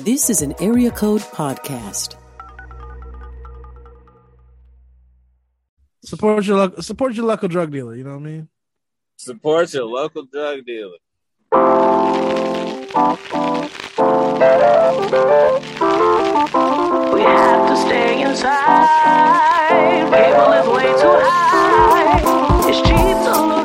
This is an Area Code Podcast. Support your local, support your local drug dealer. You know what I mean? Support your local drug dealer. We have to stay inside. Cable is way too high. It's cheap to look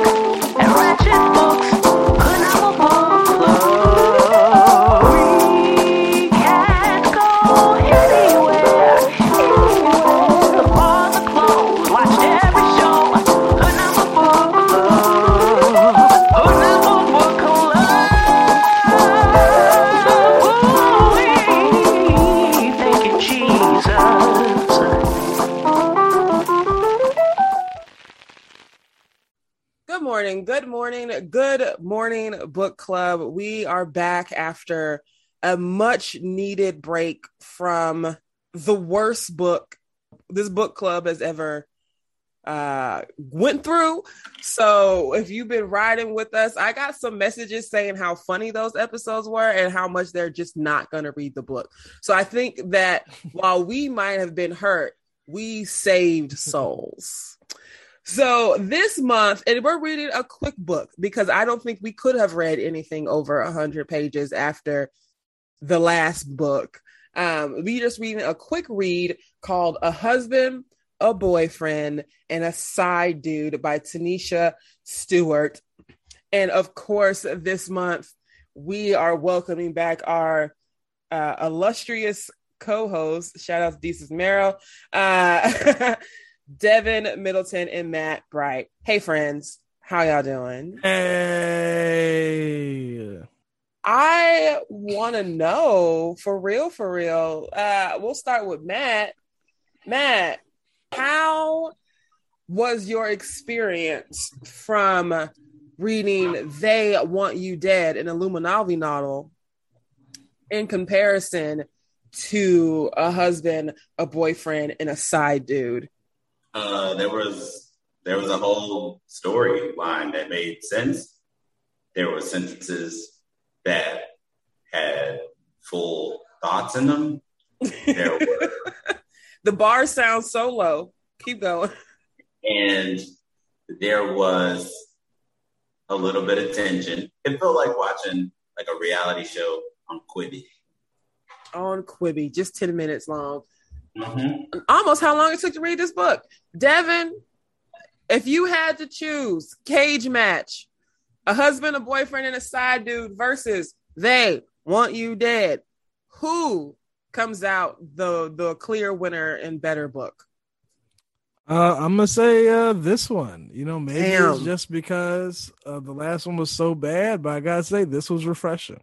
Good morning. Good morning, book club. We are back after a much needed break from the worst book this book club has ever uh went through. So if you've been riding with us, I got some messages saying how funny those episodes were and how much they're just not going to read the book. So I think that while we might have been hurt, we saved souls. So this month, and we're reading a quick book because I don't think we could have read anything over a hundred pages after the last book. Um, we just reading a quick read called "A Husband, a Boyfriend, and a Side Dude" by Tanisha Stewart. And of course, this month we are welcoming back our uh, illustrious co-host. Shout out to Desus Merrill. Uh, Devin Middleton and Matt Bright. Hey friends, how y'all doing? Hey, I want to know for real, for real. Uh, we'll start with Matt. Matt, how was your experience from reading "They Want You Dead" an Illuminati novel in comparison to a husband, a boyfriend, and a side dude? Uh, there was there was a whole storyline that made sense. There were sentences that had full thoughts in them. There were, The bar sounds so low. Keep going. and there was a little bit of tension. It felt like watching like a reality show on Quibi. On Quibi, just 10 minutes long. Mm-hmm. Almost how long it took to read this book. Devin, if you had to choose cage match, a husband, a boyfriend, and a side dude versus they want you dead, who comes out the the clear winner and better book? uh, I'm gonna say uh, this one. You know, maybe it's just because uh, the last one was so bad, but I gotta say this was refreshing.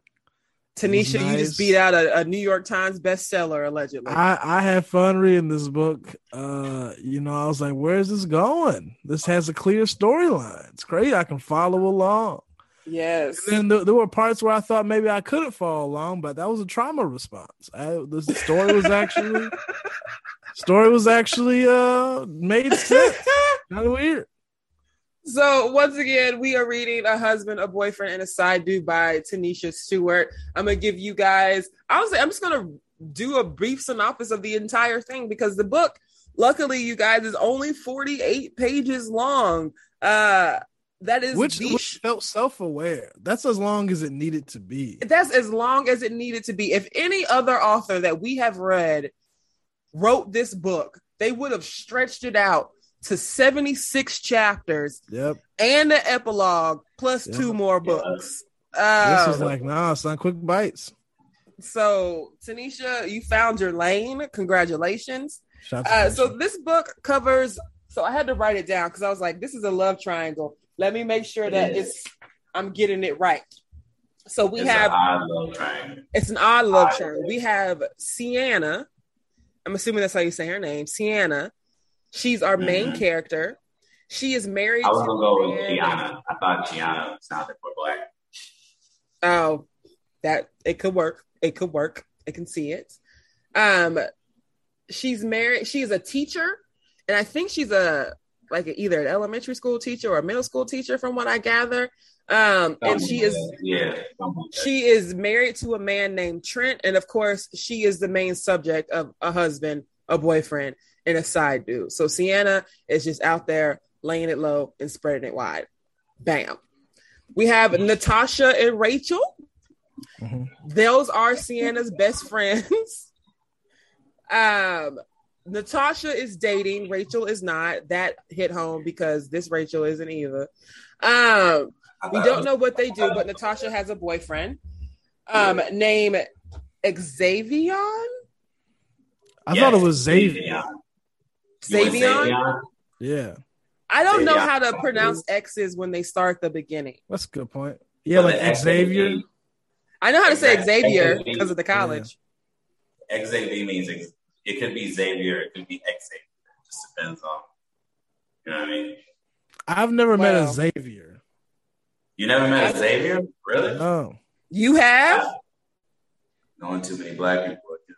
Tanisha, you just beat out a, a New York Times bestseller, allegedly. I I had fun reading this book. Uh, you know, I was like, "Where's this going? This has a clear storyline. It's great. I can follow along." yes. And then there, there were parts where I thought maybe I couldn't follow along, but that was a trauma response. I, the story was actually story was actually uh made sense. kind of weird. So once again, we are reading a husband, a boyfriend, and a side dude by Tanisha Stewart. I'm gonna give you guys. Honestly, I'm just gonna do a brief synopsis of the entire thing because the book, luckily, you guys, is only 48 pages long. Uh, that is Which, the which felt self aware. That's as long as it needed to be. that's as long as it needed to be. If any other author that we have read wrote this book, they would have stretched it out to 76 chapters Yep. and the epilogue plus Yeah. two more books. This Uh, was like, nah, son, quick bites. so Tanisha, you found your lane. Congratulations. Uh, so this book covers. So I had to write it down because I was like, this is a love triangle. Let me make sure that It is. it's I'm getting it right. So we it's have odd it's an odd love triangle. We have Sienna. I'm assuming that's how you say her name. Sienna. She's our main Mhm. character. She is married I was gonna go with Gianna. I thought Gianna sounded more black. Oh, that it could work. It could work. I can see it. Um, she's married. She is a teacher, and I think she's a like either an elementary school teacher or a middle school teacher, from what I gather. Um, and she is yeah. something like that. she is married to a man named Trent, and of course, she is the main subject of a husband, a boyfriend, and a side dude. So Sienna is just out there laying it low and spreading it wide. Bam. We have Natasha and Rachel. Mhm. Those are Sienna's best friends. um, Natasha is dating, Rachel is not. That hit home because this Rachel isn't either. Um, we don't know what they do, but Natasha has a boyfriend um, named Xavier. I Yes, thought it was Xavier. You Xavier? Xavier? Yeah, I don't know how to pronounce X's when they start the beginning. that's a good point. Yeah, But like Xavier. I know how to say Xavier Xavier. because of the college. XAV means ex- it could be Xavier, it could be XAvier. It just depends on, you know what I mean? I've never met a Xavier. You never met a Xavier? Really? No. You have? Knowing too many black people. I.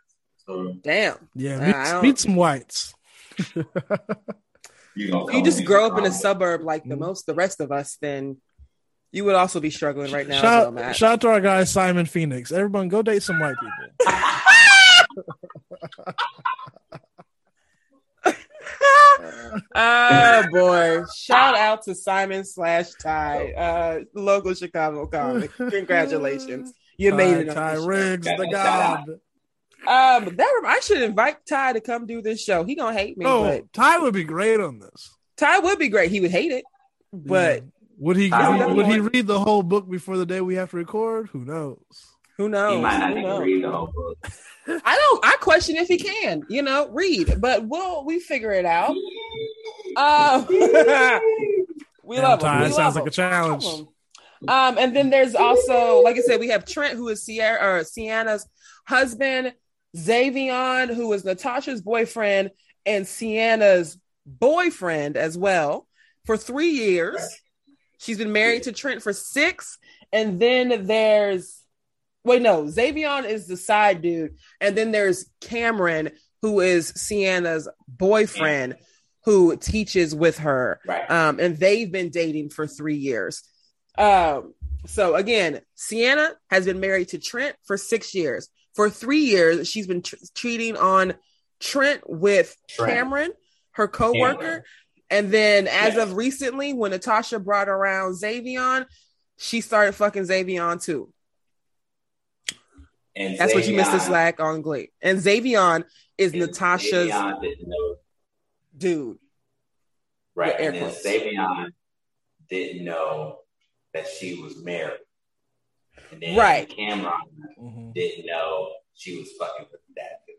So Damn. Yeah, meet, I meet some whites. you gonna If you just grow up in a suburb like the Mhm. most the rest of us, then you would also be struggling right now. as well, shout, Matt. shout out to our guy Simon Phoenix. Everyone, go date some white people. oh boy! Shout out to Simon slash Ty, uh, local Chicago comic. Congratulations, you made it. Ty, on Ty Riggs, the god. Show. Um, that I should invite Ty to come do this show. He gonna hate me, Oh, but Ty would be great on this. Ty would be great. He would hate it, but Yeah. would he I would he read the whole book before the day we have to record? Who knows? who knows? He might not even read the whole book. I don't. I question if he can. You know, read, but we'll we figure it out. Um, we Damn, love him. We it love sounds like him. a challenge. Um, and then there's also, like I said, we have Trent, who is Sierra or Sienna's husband, Xavion, who is Natasha's boyfriend, and Sienna's boyfriend as well for three years. She's been married to Trent for six, and then there's wait, no, Xavion is the side dude, and then there's Cameron, who is Sienna's boyfriend, who teaches with her Right. um, and they've been dating for three years. Um, so again, Sienna has been married to Trent for six years. For three years, she's been tr- cheating on Trent with Trent. Cameron, her coworker, Cameron. and then as Yes. of recently, when Natasha brought around Xavion, she started fucking Xavion too. And That's what you missed the slack on Glee. And Xavion is and Natasha's Xavion dude. right? And then. Xavion didn't know that she was married. And then Right. Cameron Mhm. didn't know she was fucking with that dude.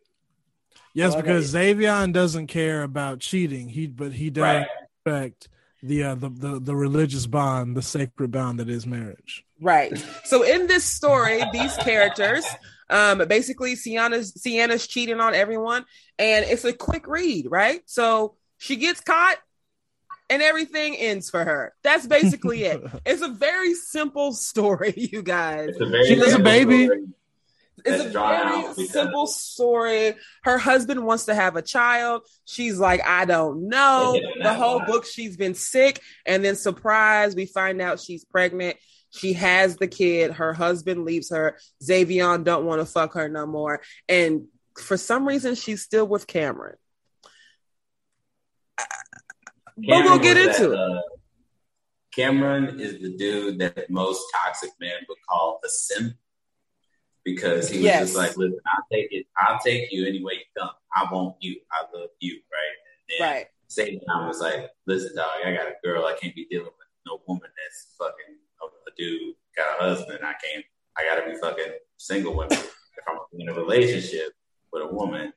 Yes, Oh, because Xavion doesn't care about cheating. He but he does Right. respect the, uh, the the the religious bond, the sacred bond that is marriage. Right. So in this story, these characters, um, basically Sienna's Sienna's cheating on everyone, and it's a quick read, right? So she gets caught and everything ends for her. That's basically it. It's a very simple story, you guys. It's a very She was a simple baby. story. It's That's a very because- simple story. Her husband wants to have a child. She's like, I don't know. The whole wow. book, she's been sick, and then surprise, we find out she's pregnant. She has the kid. Her husband leaves her. Xavion don't want to fuck her no more, and for some reason, she's still with Cameron. But we'll get into that, it. uh, Cameron is the dude that most toxic men would call a simp because he was Yes. just like, "Listen, I'll take it. I'll take you any way you come. I want you. I love you." Right? And then Right. Same time was like, "Listen, dog, I got a girl. I can't be dealing with no woman that's fucking a, dude got a husband. I can't. I gotta be fucking single women. if I'm in a relationship with a woman,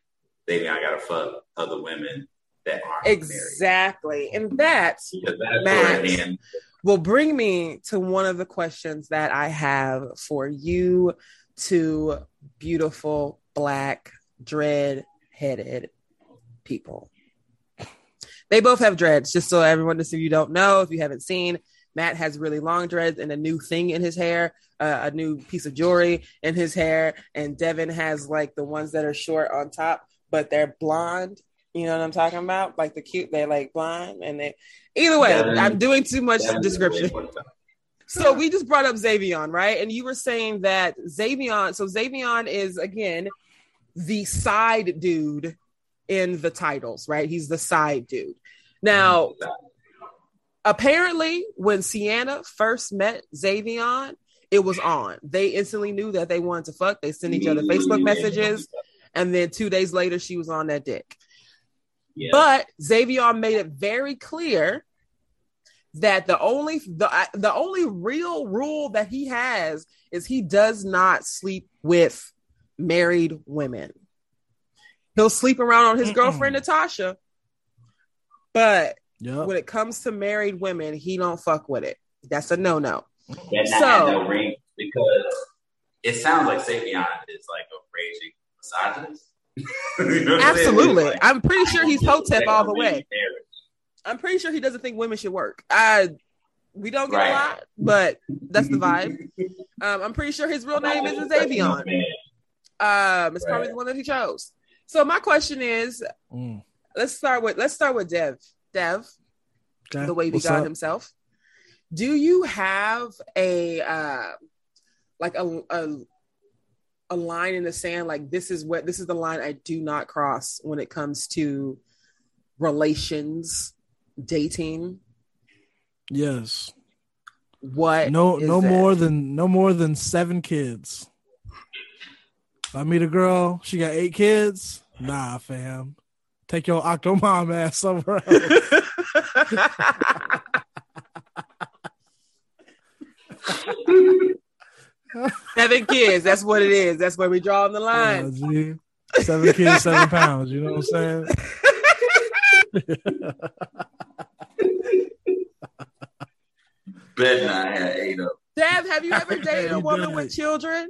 maybe I gotta fuck other women that aren't married." Exactly, and that, that's Matt. where it ends. will bring me to one of the questions that I have for you two beautiful black dread headed people. They both have dreads, just so everyone, just if you don't know, if you haven't seen, Matt has really long dreads and a new thing in his hair, uh, a new piece of jewelry in his hair, and Devin has like the ones that are short on top, but they're blonde. You know what I'm talking about? Like the cute, they're like blonde, and they. Either way, Devin- I'm doing too much is description. way more tough. So we just brought up Xavion, right? And you were saying that Xavion, so Xavion is again the side dude in the titles, right? He's the side dude. Now, apparently, when Sienna first met Xavion, it was on. They instantly knew that they wanted to fuck. They sent each other Facebook messages, and then two days later, she was on that dick. Yeah. But Xavier made it very clear that the only the uh, the only real rule that he has is he does not sleep with married women. He'll sleep around on his Mm-mm. girlfriend Natasha, but Yep. when it comes to married women, he don't fuck with it. That's a no no. That So- no ring because it sounds like Savion is like a raging misogynist. You know what I'm? Absolutely, Like, I'm pretty sure he's hotep all the way. I'm pretty sure he doesn't think women should work. I we don't get a lot, but that's the vibe. Um, I'm pretty sure his real name is Xavion. Um, it's probably Right. the one that he chose. So my question is, Mm. let's start with let's start with Dev. Dev, Okay. the wavy What's god up? himself. Do you have a uh like a, a a line in the sand like this is what this is the line I do not cross when it comes to relations, dating? Yes. What No, no that? more than no more than seven kids. If I meet a girl, she got eight kids. Nah, fam. Take your octomom ass somewhere else. Seven kids. That's what it is. That's where we draw the line. gee. seven kids, seven pounds. You know what I'm saying? Bet not had eight of Dev, have you ever dated a woman with children?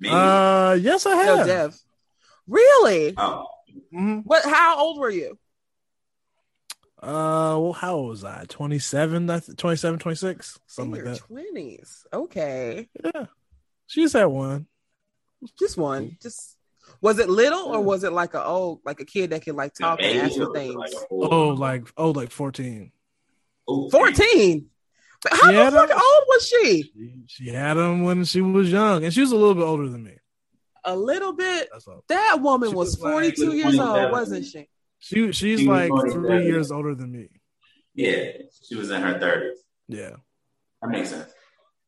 me. Uh, yes, I No, have. Dev. Really? oh, Mhm. What? How old were you? Uh, well, how old was I? 27, I th- 27, 26, something In like that. twenties. Okay, Yeah. She's had one. just one. Just was it little or was it like a old, like a kid that could like talk and ask for things? Like Oh, like, oh, like 14. Fourteen. How the fuck that- old was she? She, she had them when she was young, and she was a little bit older than me. A little bit. That woman She was was like- forty-two years old, wasn't she? She she's She like 27. three years older than me. Yeah, she was in her thirties. Yeah. That makes sense.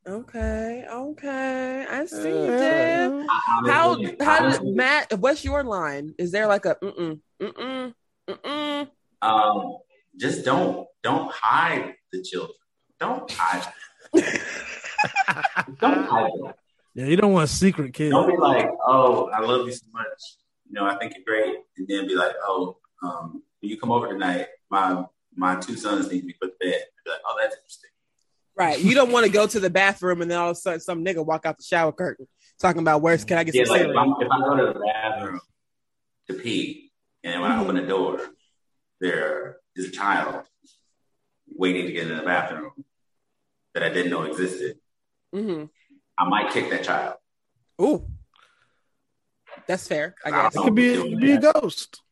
Okay, okay. I see you, Uh, Dev. How how did Matt? What's your line? Is there like a mm mm mm mm mm? um, just don't don't hide the children. Don't hide. don't hide them. Yeah, you don't want a secret kid. Don't be like, oh, I love you so much. You know, I think you're great, and then be like, oh, um, when you come over tonight, my my two sons need to be put to bed. Be like, oh, that's interesting. Right. You don't want to go to the bathroom and then all of a sudden some nigga walk out the shower curtain talking about where's can I get Yeah, some like if, cereal? I'm, if I go to the bathroom to pee, and when I open the door, there is a child waiting to get in the bathroom that I didn't know existed. hmm I might kick that child. Ooh. That's fair, I guess. It could be it could be a ghost.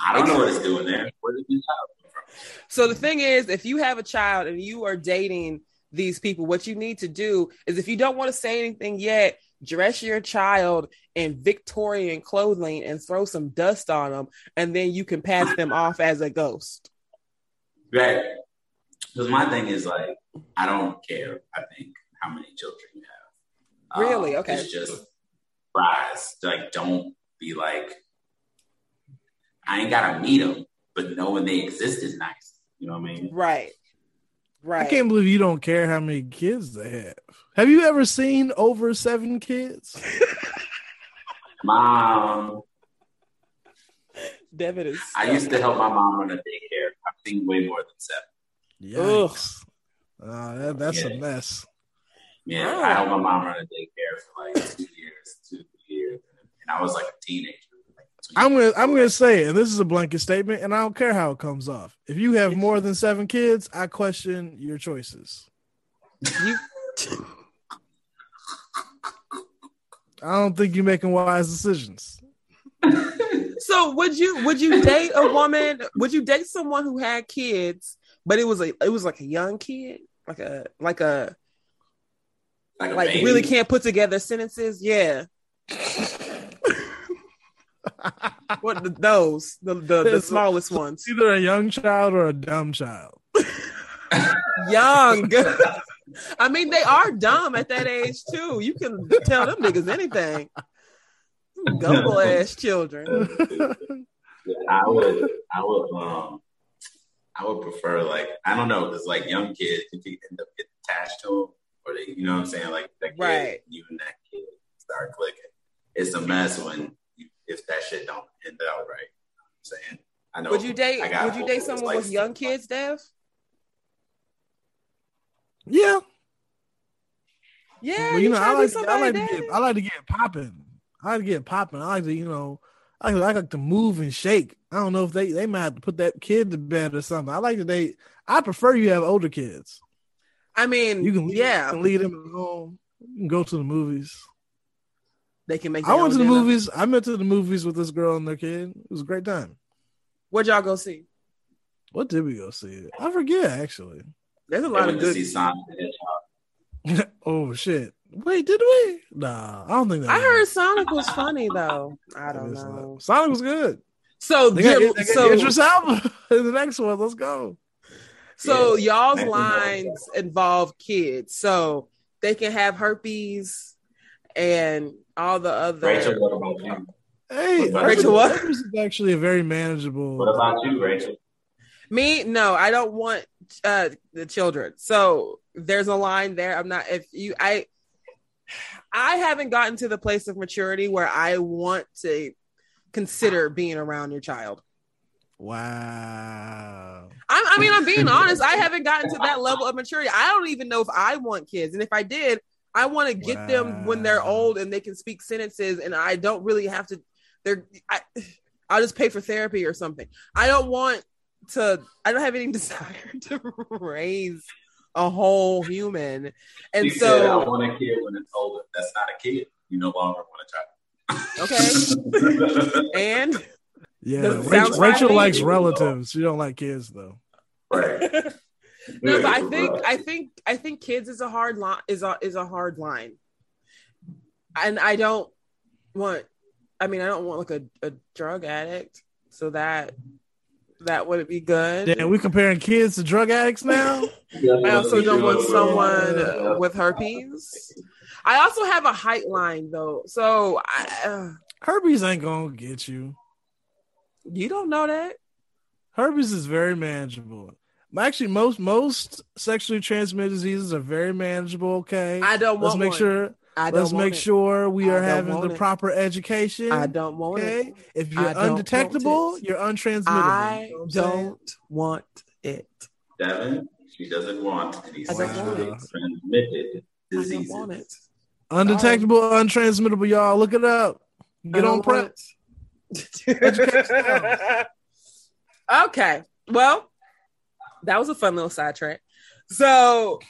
I don't know what it's doing there. Where did the child come from? So the thing is, if you have a child and you are dating these people, what you need to do is if you don't want to say anything yet, dress your child in Victorian clothing and throw some dust on them, and then you can pass them off as a ghost. Right. Because my thing is like, I don't care. I think how many children you have. Really? Um, Okay. It's just rise. Like, don't be like, I ain't gotta meet them, but knowing they exist is nice. You know what I mean? Right. Right. I can't believe you don't care how many kids they have. Have you ever seen over seven kids? Mom, Devin is. I used to help my mom run a daycare. I've seen way more than seven. Yikes. Uh, that, that's a mess. Yeah, Wow. I helped my mom run a daycare for like two years, two years, and I was like a teenager. Like, I'm gonna I'm gonna say, it, and this is a blanket statement, and I don't care how it comes off. If you have more than seven kids, I question your choices. You, I don't think you're making wise decisions. so would you would you date a woman? Would you date someone who had kids, but it was a it was like a young kid? like a like a Like, a like really can't put together sentences. Yeah. What the, those the, the the smallest ones Either a young child or a dumb child. young i mean they are dumb at that age too you can tell them niggas anything gullible ass children I would, I would, um, I would prefer like I don't know, because like young kids, if you end up getting attached to them, or they, you know what I'm saying, like that kid, Right. you and that kid start clicking. It's a mess when you, if that shit don't end out right. You know what I'm saying, I know. would you date would you date someone with young kids dev Yeah. yeah Well, you know, I like, I like to get? I like to get popping. I like to get popping. I like to, you know, I like, I like to move and shake. I don't know if they they might have to put that kid to bed or something. I like to date. I prefer you have older kids. I mean You can leave, yeah you can leave them at home. You can go to the movies. They can make I went to the dinner. movies. I went to the movies with this girl and their kid. It was a great time. where'd y'all go see What did we go see? I forget actually. there's a lot of good see Sonic the oh shit! Wait, did we? Nah, I don't think that. I heard. Sonic was funny though. I don't know. Sonic was good. So, They got, they got so, Idris Elba in the next one. Let's go. so Yeah. y'all's lines involve kids, so they can have herpes and all the other. Rachel, what about you? Hey, What about Rachel, Idris what? Elba is actually a very manageable. What about you, Rachel? Me, no, I don't want uh the children. So there's a line there. I'm not. If you, I, I haven't gotten to the place of maturity where I want to consider being around your child. Wow. I'm, I mean, I'm being honest. I haven't gotten to that level of maturity. I don't even know if I want kids, and if I did, I want to get them when they're old and they can speak sentences, and I don't really have to. They're, I, I'll just pay for therapy or something. I don't want to. I don't have any desire to raise a whole human, and She said, I so want a kid when it's older. That's not a kid. You no longer want a child. okay, and Yeah, Rachel, Rachel likes relatives. She don't like kids though. right. no, but I think I think I think kids is a hard line is a is a hard line, and I don't want. I mean, I don't want like a, a drug addict, so that that wouldn't be good. Damn, we comparing kids to drug addicts now. I also don't want someone with herpes. I also have a height line though, so I, uh, Herpes ain't gonna get you. you don't know that. Herpes is very manageable. Actually, most most sexually transmitted diseases are very manageable. Okay, I don't let's want. make one. sure. I don't Let's want make it. sure we I are having the it. proper education. I don't want Okay, it. if you're undetectable, you're untransmittable. I You know what I'm saying? don't want it. Devin, she doesn't want any I don't sexually want it. transmitted I diseases. don't want it. Undetectable, untransmittable. Y'all look it up. Get on don't PrEP. okay. Well, that was a fun little sidetrack. So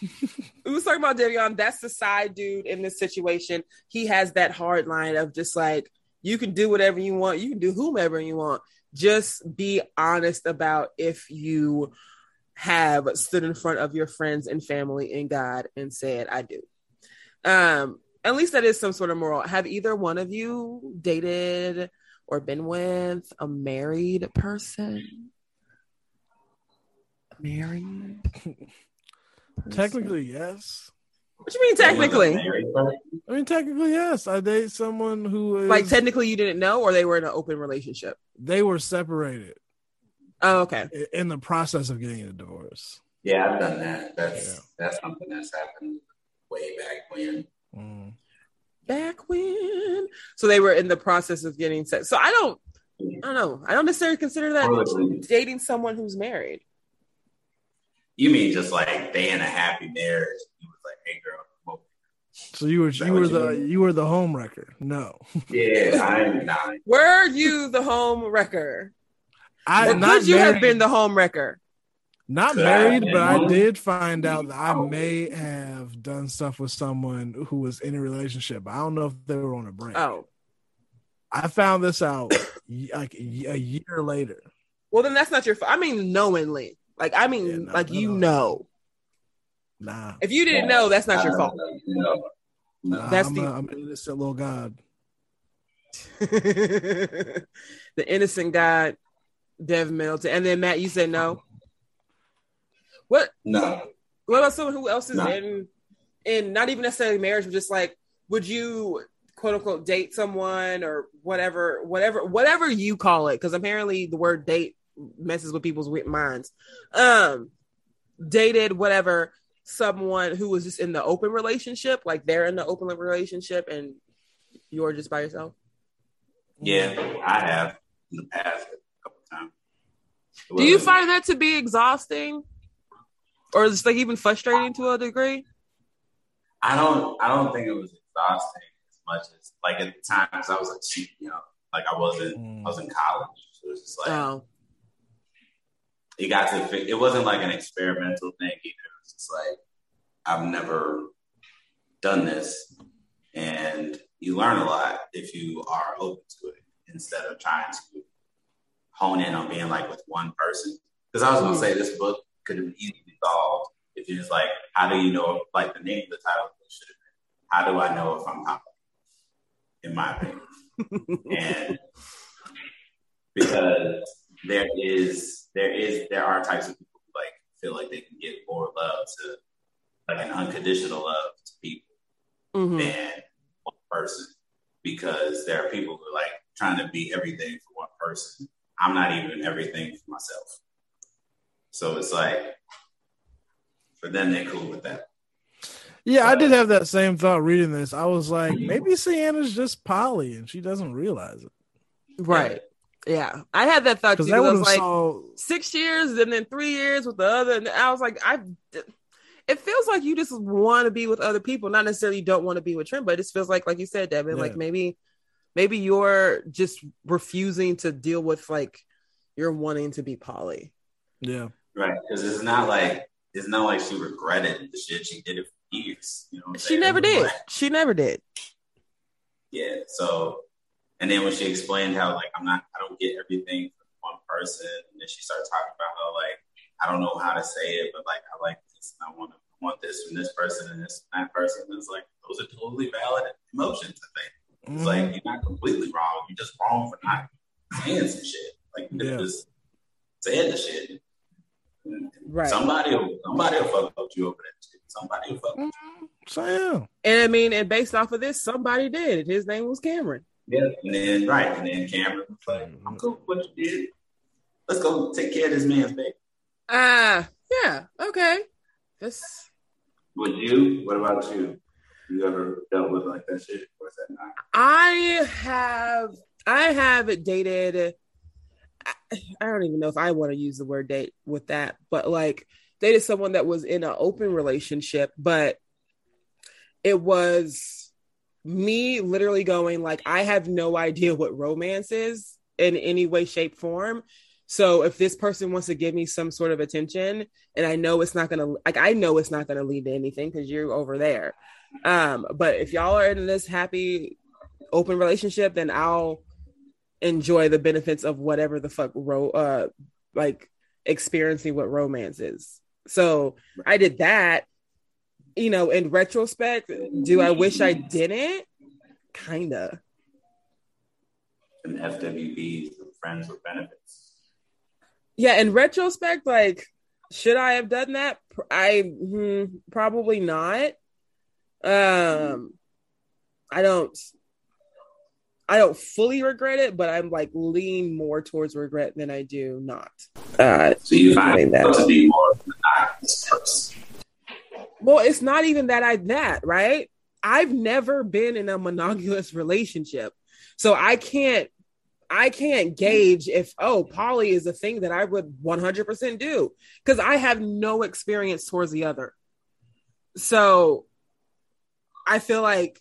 we was talking about Devion. That's the side dude in this situation. He has that hard line of just like you can do whatever you want, you can do whomever you want. Just be honest about if you have stood in front of your friends and family and God and said, I do. Um, at least that is some sort of moral. Have either one of you dated or been with a married person? Married? Technically, yes. What do you mean technically? Married person? I mean, technically, yes. I date someone who is Like technically you didn't know or they were in an open relationship? they were separated Oh, okay. in the process of getting a divorce. Yeah, I've done that. That's Yeah. that's something that's happened way back when. Mm. Back when so they were in the process of getting sex. So I don't I don't know. I don't necessarily consider that dating someone who's married. You mean just like they in a happy marriage? You was like, hey girl, come over. So you were you were you the mean? you were the home wrecker. No, Yeah, I'm not. Were you the home wrecker? I Or not could you married, have been the home wrecker? not Could married, been but I did find out that I oh. may have done stuff with someone who was in a relationship. I don't know if they were on a break. Oh. I found this out like a a year later. Well then that's not your fault. I mean knowingly. Like I mean Yeah, no, like no, you no. know. Nah. If you didn't know, that's not your fault. No. Nah, That's I'm, the- a, I'm an innocent little god. the innocent God, Dev Middleton, and then Matt, you said no. What? No. What about someone who else is No. in, in not even necessarily marriage, but just like, would you quote unquote date someone or whatever, whatever, whatever you call it? Because apparently the word date messes with people's minds. Um, dated whatever someone who was just in the open relationship, like they're in the open relationship, and you're just by yourself. Yeah, I have in the past a couple times. Do you find that to be exhausting, or just like even frustrating to a degree? I don't. I don't think it was exhausting as much as like at the time because I was like you know, like I wasn't. I was in college, so it was just like Oh, it got to. It wasn't like an experimental thing either. It was just like I've never done this, and you learn a lot if you are open to it instead of trying to hone in on being like with one person. Because I was gonna mm-hmm. say this book could have easily solved if you just like, how do you know? Like the name of the title of the book should have been, "How do I know if I'm Papa?" In my opinion, and because there is there is there are types of people who like feel like they can give more love to like an unconditional love to people Mhm. than one person because there are people who are like trying to be everything for one person. I'm not even everything for myself. So it's like for them they're cool with that. Yeah, I did have that same thought reading this. I was like, maybe Sienna's just poly and she doesn't realize it. right. Yeah, I had that thought too. Because 'cause that I was like saw six years and then three years with the other, and I was like, I. It feels like you just want to be with other people, not necessarily don't want to be with Trent, but it just feels like, like you said, Devin, like maybe, maybe you're just refusing to deal with like you're wanting to be poly. yeah. Right. Because it's not like it's not like she regretted the shit she did it for years. You know She saying? never did. like- She never did. Yeah. So, and then when she explained how like I'm not, I don't get everything from one person, and then she started talking about how like I don't know how to say it, but like I like this, and I want to want this from this person and this from that person. And it's like those are totally valid emotions. I think it's Mhm. like you're not completely wrong. You're just wrong for not saying some shit. Like you could Yeah. just said the shit. Right. Somebody, will, somebody will fuck up you over that shit. Somebody will fuck. Up. So yeah. And I mean, and based off of this, somebody did. His name was Cameron. Yeah, and then right, and then Cameron was like, "I'm cool with what you did. Let's go take care of this man's baby." Ah, yeah, okay. This Would you? What about you? You ever dealt with like that shit, or is that not? I have I have dated I, I don't even know if I want to use the word date with that, but like dated someone that was in an open relationship, but it was me literally going like I have no idea what romance is in any way shape form. So if this person wants to give me some sort of attention and I know it's not to like I know it's not to lead to anything cuz you're over there. Um but if y'all are in this happy open relationship then I'll enjoy the benefits of whatever the fuck ro- uh like experiencing what romance is. So I did that. You know, in retrospect, do I wish I didn't? Kinda. And FWBs, friends with benefits. Yeah, in retrospect, like, should I have done that? I hmm, probably not. Um, I don't. I don't fully regret it, but I'm like lean more towards regret than I do not. Uh, So you find that. to be more. Well, it's not even that I that, right? I've never been in a monogamous relationship. So I can't I can't gauge if oh, poly is a thing that I would 100% do cuz I have no experience towards the other. So I feel like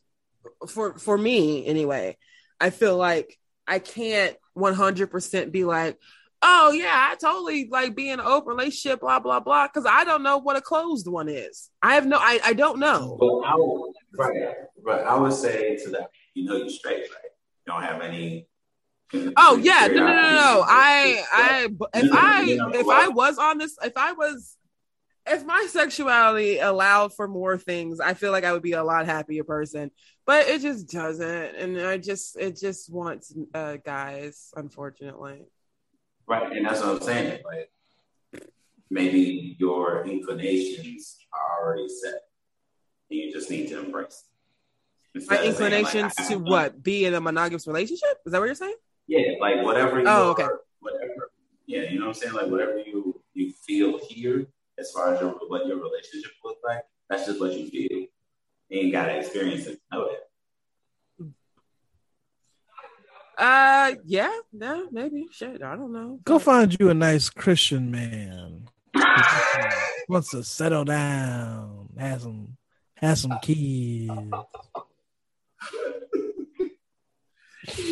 for for me anyway, I feel like I can't 100% be like oh yeah, I totally like be in an open relationship, blah blah blah. Because I don't know what a closed one is. I have no, I, I don't know. But I would, right, right. I would say to that, you know, you're straight, right? You don't have any. Oh yeah, no no no no. no. I I if I if I was on this, if I was if my sexuality allowed for more things, I feel like I would be a lot happier person. But it just doesn't, and I just it just wants uh, guys, unfortunately. Right, and that's what I'm saying. Like maybe your inclinations are already set, and you just need to embrace. Them. My of saying, like, inclinations to what? Be in a monogamous relationship? Is that what you're saying? Yeah, like whatever. You Oh, are, okay. Whatever. Yeah, you know what I'm saying. Like whatever you you feel here, as far as your, what your relationship looks like, that's just what you feel. You ain't got to experience it know that. Uh, yeah, no, maybe. Shit, I don't know. Go find you a nice Christian man. Wants to settle down, have some, have some kids.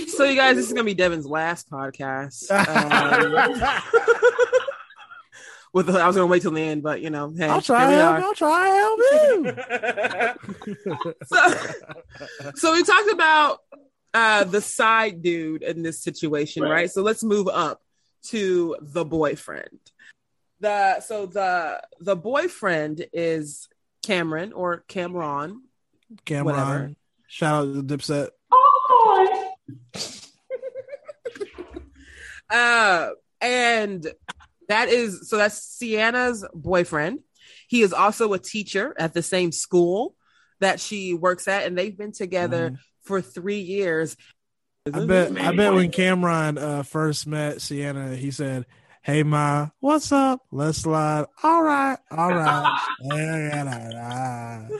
So, you guys, this is gonna be Devin's last podcast. Um, with the, I was gonna wait till the end, but you know, hey, I'll try. Help. I'll try. Help you. so, so we talked about uh the side dude in this situation, right? Right. So let's move up to the boyfriend. The so the the boyfriend is Cameron or Cameron. Cameron. Whatever. Shout out to the Dipset. Uh and that is so that's Sienna's boyfriend. He is also a teacher at the same school that she works at, and they've been together Mhm. For three years. I bet. I bet when. Cameron uh, first met Sienna, he said, "Hey ma, what's up? Let's slide. All right, all right."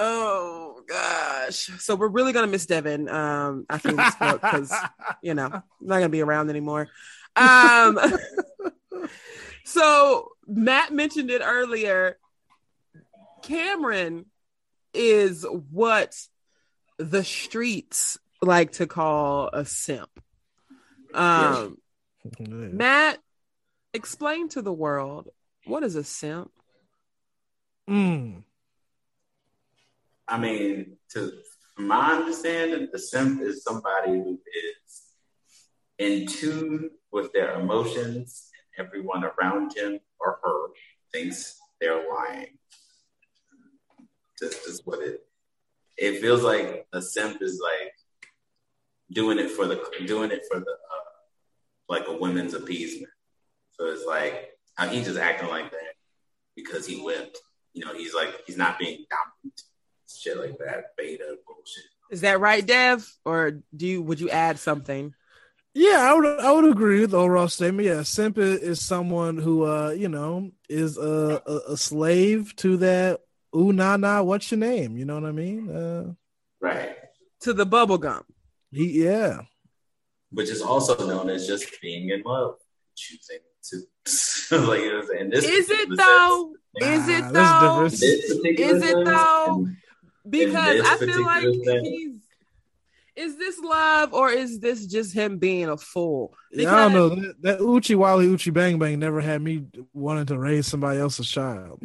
Oh gosh. So we're really gonna miss Devin um after this book because you know not gonna be around anymore. Um so Matt mentioned it earlier. Cameron is what the streets like to call a simp. Um Matt, explain to the world what is a simp? Mm. I mean, to my understanding, the simp is somebody who is in tune with their emotions, and everyone around him or her thinks they're lying. Just, just what it. It feels like a simp is like doing it for the doing it for the uh, like a women's appeasement. So it's like how he just acting like that because he whipped. You know, he's like he's not being dominant shit like that, beta bullshit. Is that right, Dev? Or do you would you add something? Yeah, I would. I would agree with the overall statement. Yeah, simp is, is someone who, uh, you know, is a, a, a slave to that. Ooh, nah, nah. What's your name? You know what I mean? Uh, Right. To the bubble gum. he, yeah. Which is also known as just being in love, choosing to like you know what This Is it particular though? Is it though? difference. sense- this Is it though? Because I feel like particular sense. he's is this love or is this just him being a fool? Yeah, I don't know. That, that Uchi Wally Uchi Bang Bang never had me wanting to raise somebody else's child.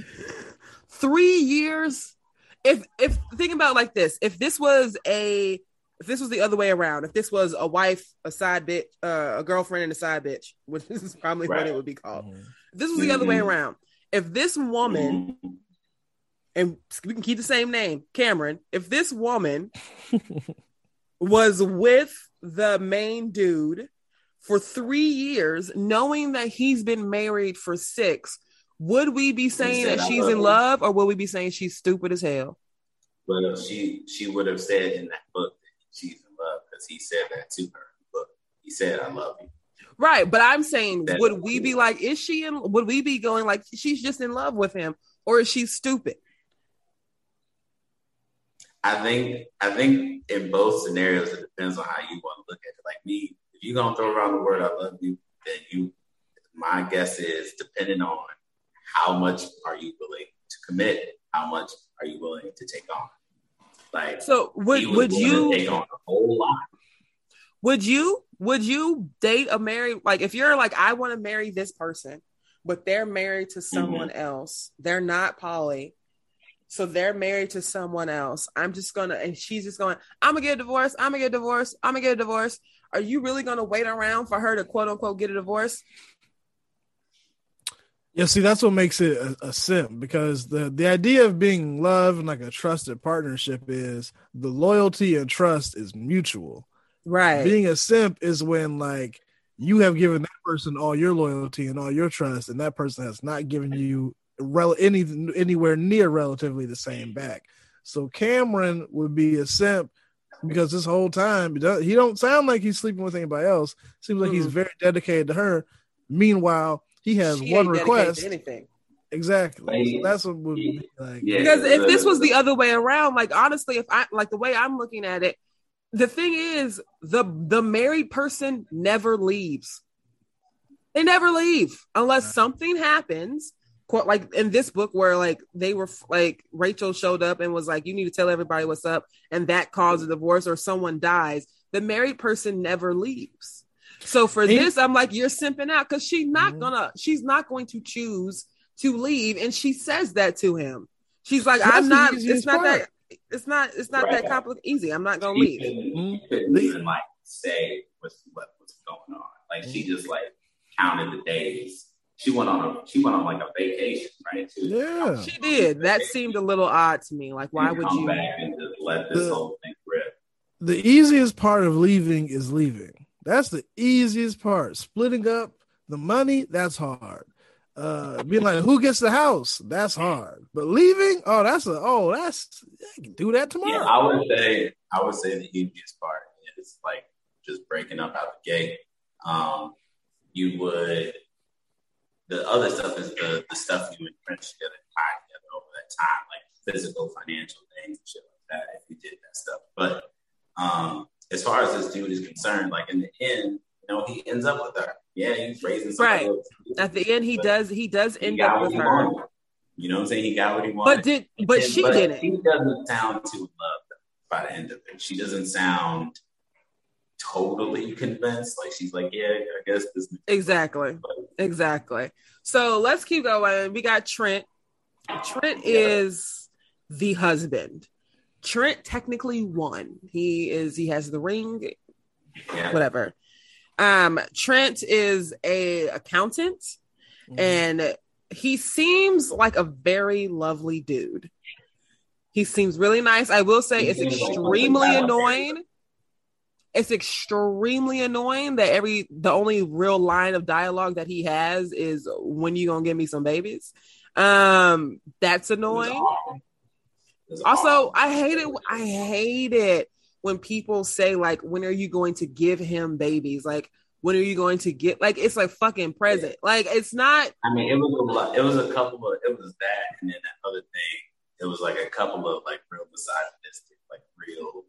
Three years. If if think about it like this, if this was a if this was the other way around, if this was a wife, a side bitch, uh, a girlfriend, and a side bitch, which is probably what it would be called. If this was the other way Mhm. around, if this woman Mhm. and we can keep the same name, Cameron. If this woman was with the main dude for three years, knowing that he's been married for six, would we be saying that she's in love, or would we be saying she's stupid as hell? Uh, she she would have said in that book that she's in love because he said that to her. But he said, "I love you." Right, but I'm saying, That- would we be like, is she in? Would we be going like she's just in love with him, or is she stupid? I think I think in both scenarios it depends on how you want to look at it. Like me, if you're gonna throw around the word "I love you," then you. My guess is depending on how much are you willing to commit, how much are you willing to take on. Like So would would you take on a whole lot? Would you would you date a married like if you're like I want to marry this person, but they're married to mm-hmm. someone else. They're not poly. So they're married to someone else. I'm just gonna and she's just going, I'm gonna get a divorce, I'm gonna get a divorce, I'm gonna get a divorce. Are you really gonna wait around for her to quote unquote get a divorce? Yeah, see, that's what makes it a, a simp because the the idea of being loved and like a trusted partnership is the loyalty and trust is mutual. Right. Being a simp is when like you have given that person all your loyalty and all your trust, and that person has not given you rel- any anywhere near relatively the same back. So Cameron would be a simp because this whole time he don't, sound like he's sleeping with anybody else. Seems like he's very dedicated to her. Meanwhile, he has She one request. anything. Exactly. So that's what would be like. Yeah, because if this was the other way around like honestly if i like the way i'm looking at it the thing is the the married person never leaves they never leave unless something happens quote like in this book where like they were like rachel showed up and was like you need to tell everybody what's up and that caused a divorce or someone dies the married person never leaves so for He- this i'm like you're simping out because she's not Mhm. gonna she's not going to choose to leave and she says that to him she's like That's i'm not it's easiest not part. that it's not it's not Right. that complicated easy i'm not gonna She leave couldn't, she couldn't The- even like say what's what was going on. Like she just like counted the days. She went on a she went on like a vacation, right? She Yeah. she did that seemed a little odd to me like why and would come you back and just let this The- whole thing rip? The easiest part of leaving is leaving. That's the easiest part. Splitting up the money, that's hard. Uh being like who gets the house? That's hard. But leaving, oh that's a oh that's I can do that tomorrow. Yeah. I would say I would say the easiest part is like just breaking up out the gate. Um, you would the other stuff is the the stuff you would crunch together and tie together over that time, like physical, financial things and shit like that. If you did that stuff, but um, as far as this dude is concerned, like in the end, you know, he ends up with her. Yeah, he's raising some Right. at the end he does he does end got up with her wanted. You know what I'm saying? He got what he wanted. but did but And- she but didn't She doesn't sound too loved by the end of it. She doesn't sound totally convinced. Like she's like, yeah, I guess this. Exactly. Exactly. So let's keep going. We got Trent. Trent is the husband. Trent technically won. He is he has the ring, Yeah. whatever. Um Trent is a accountant Mm-hmm. and he seems like a very lovely dude. He seems really nice. I will say He it's extremely annoying. It's extremely annoying that every the only real line of dialogue that he has is when you gonna give me some babies. Um, that's annoying. Also, I hate it. I hate it when people say like, "When are you going to give him babies?" Like, when are you going to get? Like, it's like fucking present. Like, it's not. I mean, it was a lot. It was a couple of. It was that, and then that other thing. It was like a couple of like real misogynistic, like real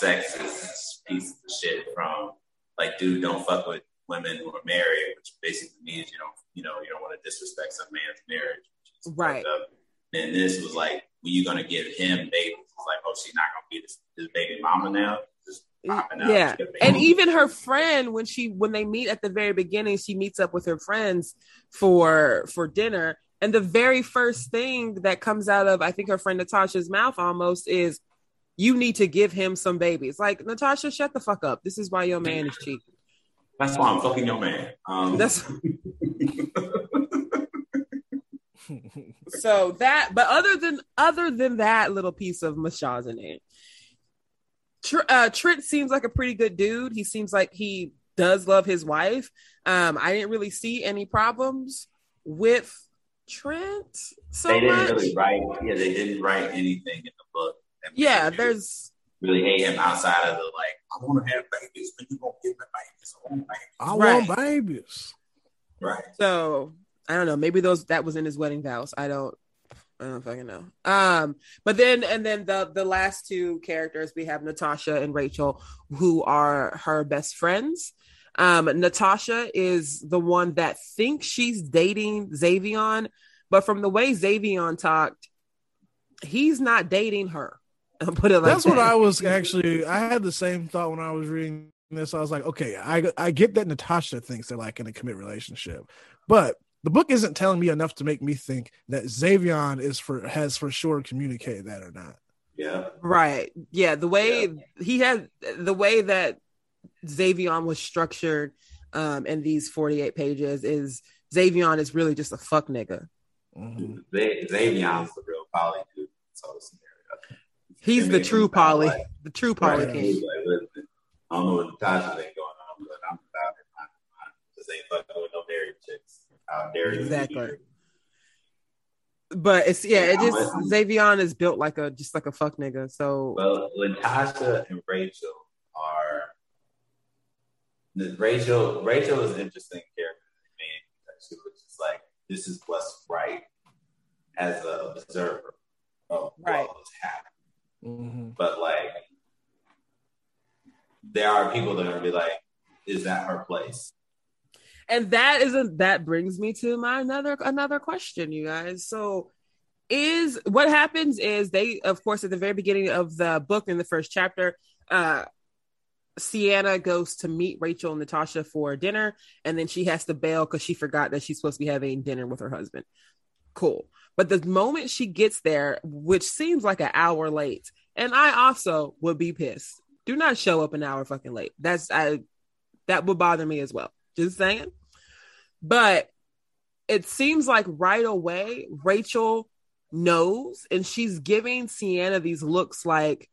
sexist pieces of shit from like, dude, don't fuck with women who are married, which basically means you don't, you know, you don't want to disrespect some man's marriage. which is Right. And this was like, when you gonna give him babies? It's like, oh, she's not gonna be this, this baby mama now. Yeah, She got a and baby. even her friend when she when they meet at the very beginning, she meets up with her friends for for dinner, and the very first thing that comes out of I think her friend Natasha's mouth almost is, "You need to give him some babies." Like Natasha, shut the fuck up. This is why your man is cheating. That's why I'm fucking your man. Um, That's so that. But other than other than that little piece of misogyny, Tr- uh, Trent seems like a pretty good dude. He seems like he does love his wife. Um, I didn't really see any problems with Trent so they didn't much. really write. Yeah, they didn't write anything in the book. yeah, there's really hate him outside of the like. I want to have babies, but you gonna give me babies. I want babies. I Right. want babies. Right. so I don't know. Maybe those that was in his wedding vows. I don't. I don't fucking know. Um, but then and then the the last two characters we have Natasha and Rachel, who are her best friends. Um, Natasha is the one that thinks she's dating Xavion, but from the way Xavion talked, he's not dating her. I'll put it like That's what. I was actually. I had the same thought when I was reading this. I was like, okay, I I get that Natasha thinks they're like in a commit relationship, but the book isn't telling me enough to make me think that Xavion is for has for sure communicated that or not. Yeah. Right. Yeah. The way he had the way that Xavion was structured um, in these 48 pages is Xavion is really just a fuck nigga. Mhm. Z- Xavion's the real poly dude. So scenario. He's the true him poly, like- the true poly Right. king. Like, I don't know what Natasha ain't chicks. How dare you? Exactly. But it's yeah, it just I'm- Xavion is built like a just like a fuck nigga. So Well, Natasha and Rachel are. the- Rachel, Rachel is an interesting character to me because she was just like, this is what's right as an observer of Right. what was happening. Mhm. But like, there are people that are gonna be like, is that her place? And that isn't that brings me to my another another question you guys so is what happens is they of course at the very beginning of the book in the first chapter uh Sienna goes to meet Rachel and Natasha for dinner, and then she has to bail because she forgot that she's supposed to be having dinner with her husband. Cool. But the moment she gets there, which seems like an hour late, and I also would be pissed. Do not show up an hour fucking late. That's I that would bother me as well. Just saying. But it seems like right away Rachel knows and she's giving Sienna these looks like,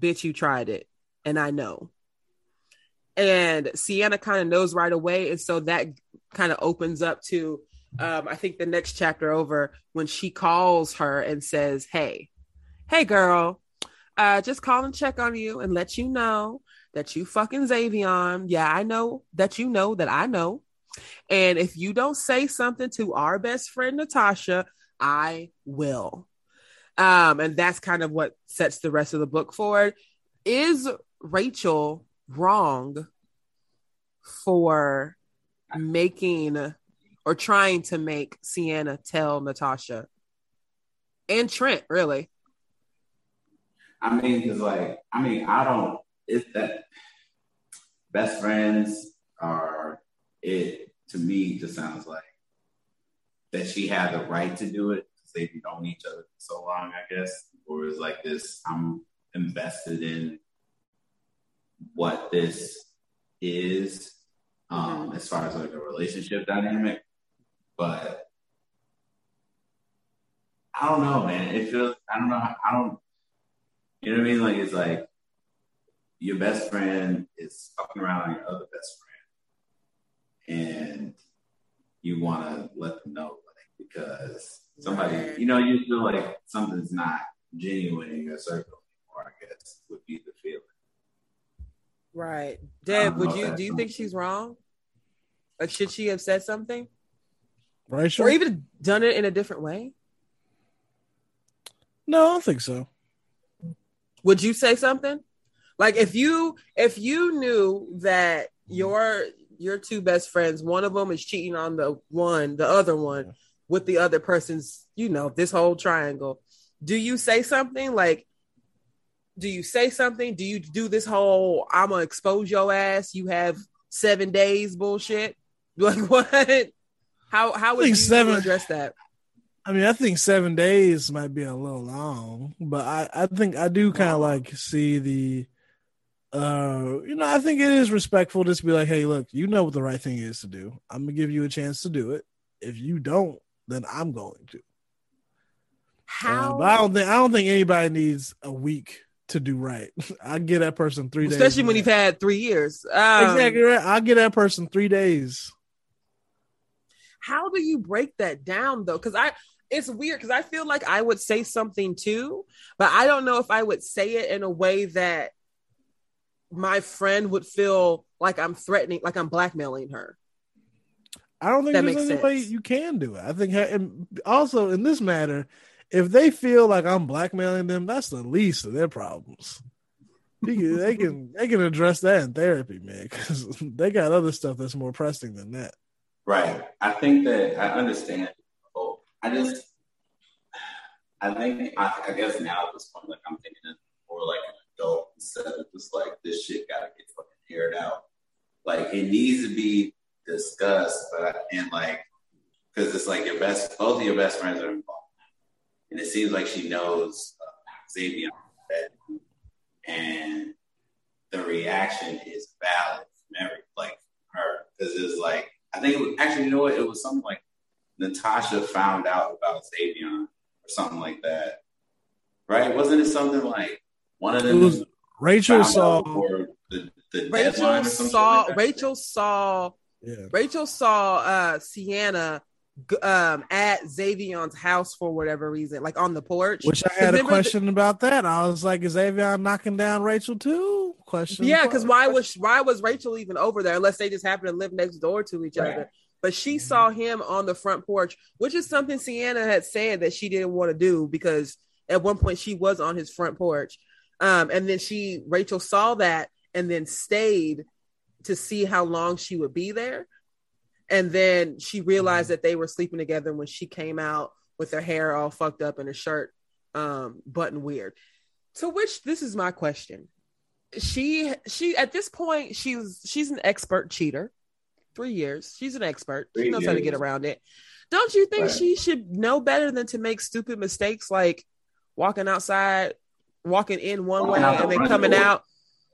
bitch, you tried it. And I know. And Sienna kind of knows right away. And so that kind of opens up to um, I think the next chapter over when she calls her and says, Hey, hey girl, uh, just call and check on you and let you know that you fucking Xavion. Yeah, I know that you know that I know. And if you don't say something to our best friend Natasha, I will. Um, and that's kind of what sets the rest of the book forward. Is Rachel wrong for making or trying to make Sienna tell Natasha and Trent, really? I mean, because like, I mean, I don't. It's that best friends are it to me. Just sounds like that she had the right to do it because they've known each other for so long. I guess, or it's like this. I'm invested in what this is um, as far as like a relationship dynamic, but I don't know, man. It feels I don't know. I don't. You know what I mean? Like it's like your best friend is fucking around with your other best friend, and you want to let them know, like because somebody, you know, you feel like something's not genuine in your circle anymore. I guess would be the feeling. Right. Deb, would you do you think she's wrong? Like should she have said something? Right, Or even done it in a different way? No, I don't think so. Would you say something? Like if you if you knew that your your two best friends, one of them is cheating on the one, the other one with the other person's, you know, this whole triangle. Do you say something like do you say something? Do you do this whole I'm gonna expose your ass, you have seven days bullshit? Like what? How how would you seven- address that? I mean, I think seven days might be a little long, but I, I think I do kind of like see the, uh, you know, I think it is respectful just to be like, hey, look, you know what the right thing is to do. I'm gonna give you a chance to do it. If you don't, then I'm going to. Uh, How but I don't think I don't think anybody needs a week to do right. I get that person three days. especially when max. you've had three years. Um, exactly right. I get that person three days. how do you break that down though because i it's weird because i feel like i would say something too but i don't know if i would say it in a way that my friend would feel like i'm threatening like i'm blackmailing her I don't think That there's makes any way you can do it. I think, and also in this matter, if they feel like I'm blackmailing them, that's the least of their problems. They can, they can they can address that in therapy, man, because they got other stuff that's more pressing than that. Right. I think that I understand. Oh, I just, I think, I, I guess now at this point, like I'm thinking of more like an adult instead of just like this shit gotta get fucking aired out. Like it needs to be discussed, but I and like, because it's like your best, both of your best friends are involved, and it seems like she knows uh, Xavier, and the reaction is valid from every like her because it's like I think it was, actually, you know what? It was something like Natasha found out about Xavion or something like that, right? Wasn't it something like one of them was Rachel saw. the, the Rachel deadline or some shit saw like? Rachel saw Yeah. Rachel saw uh Sienna um at Xavion's house for whatever reason, like on the porch. Which I had a Remember the- question about that. I was like, is Xavion knocking down Rachel too? Question. yeah, because why was why was Rachel even over there unless they just happen to live next door to each Right. other? But she saw him on the front porch, which is something Sienna had said that she didn't want to do because at one point she was on his front porch. Um, and then she Rachel saw that and then stayed to see how long she would be there. And then she realized that they were sleeping together when she came out with her hair all fucked up and her shirt um button weird. To which this is my question. She she at this point she's she's an expert cheater. Three years. She's an expert. she Three knows how to get around it. Don't you think Right. she should know better than to make stupid mistakes like walking outside, walking in one way and then coming out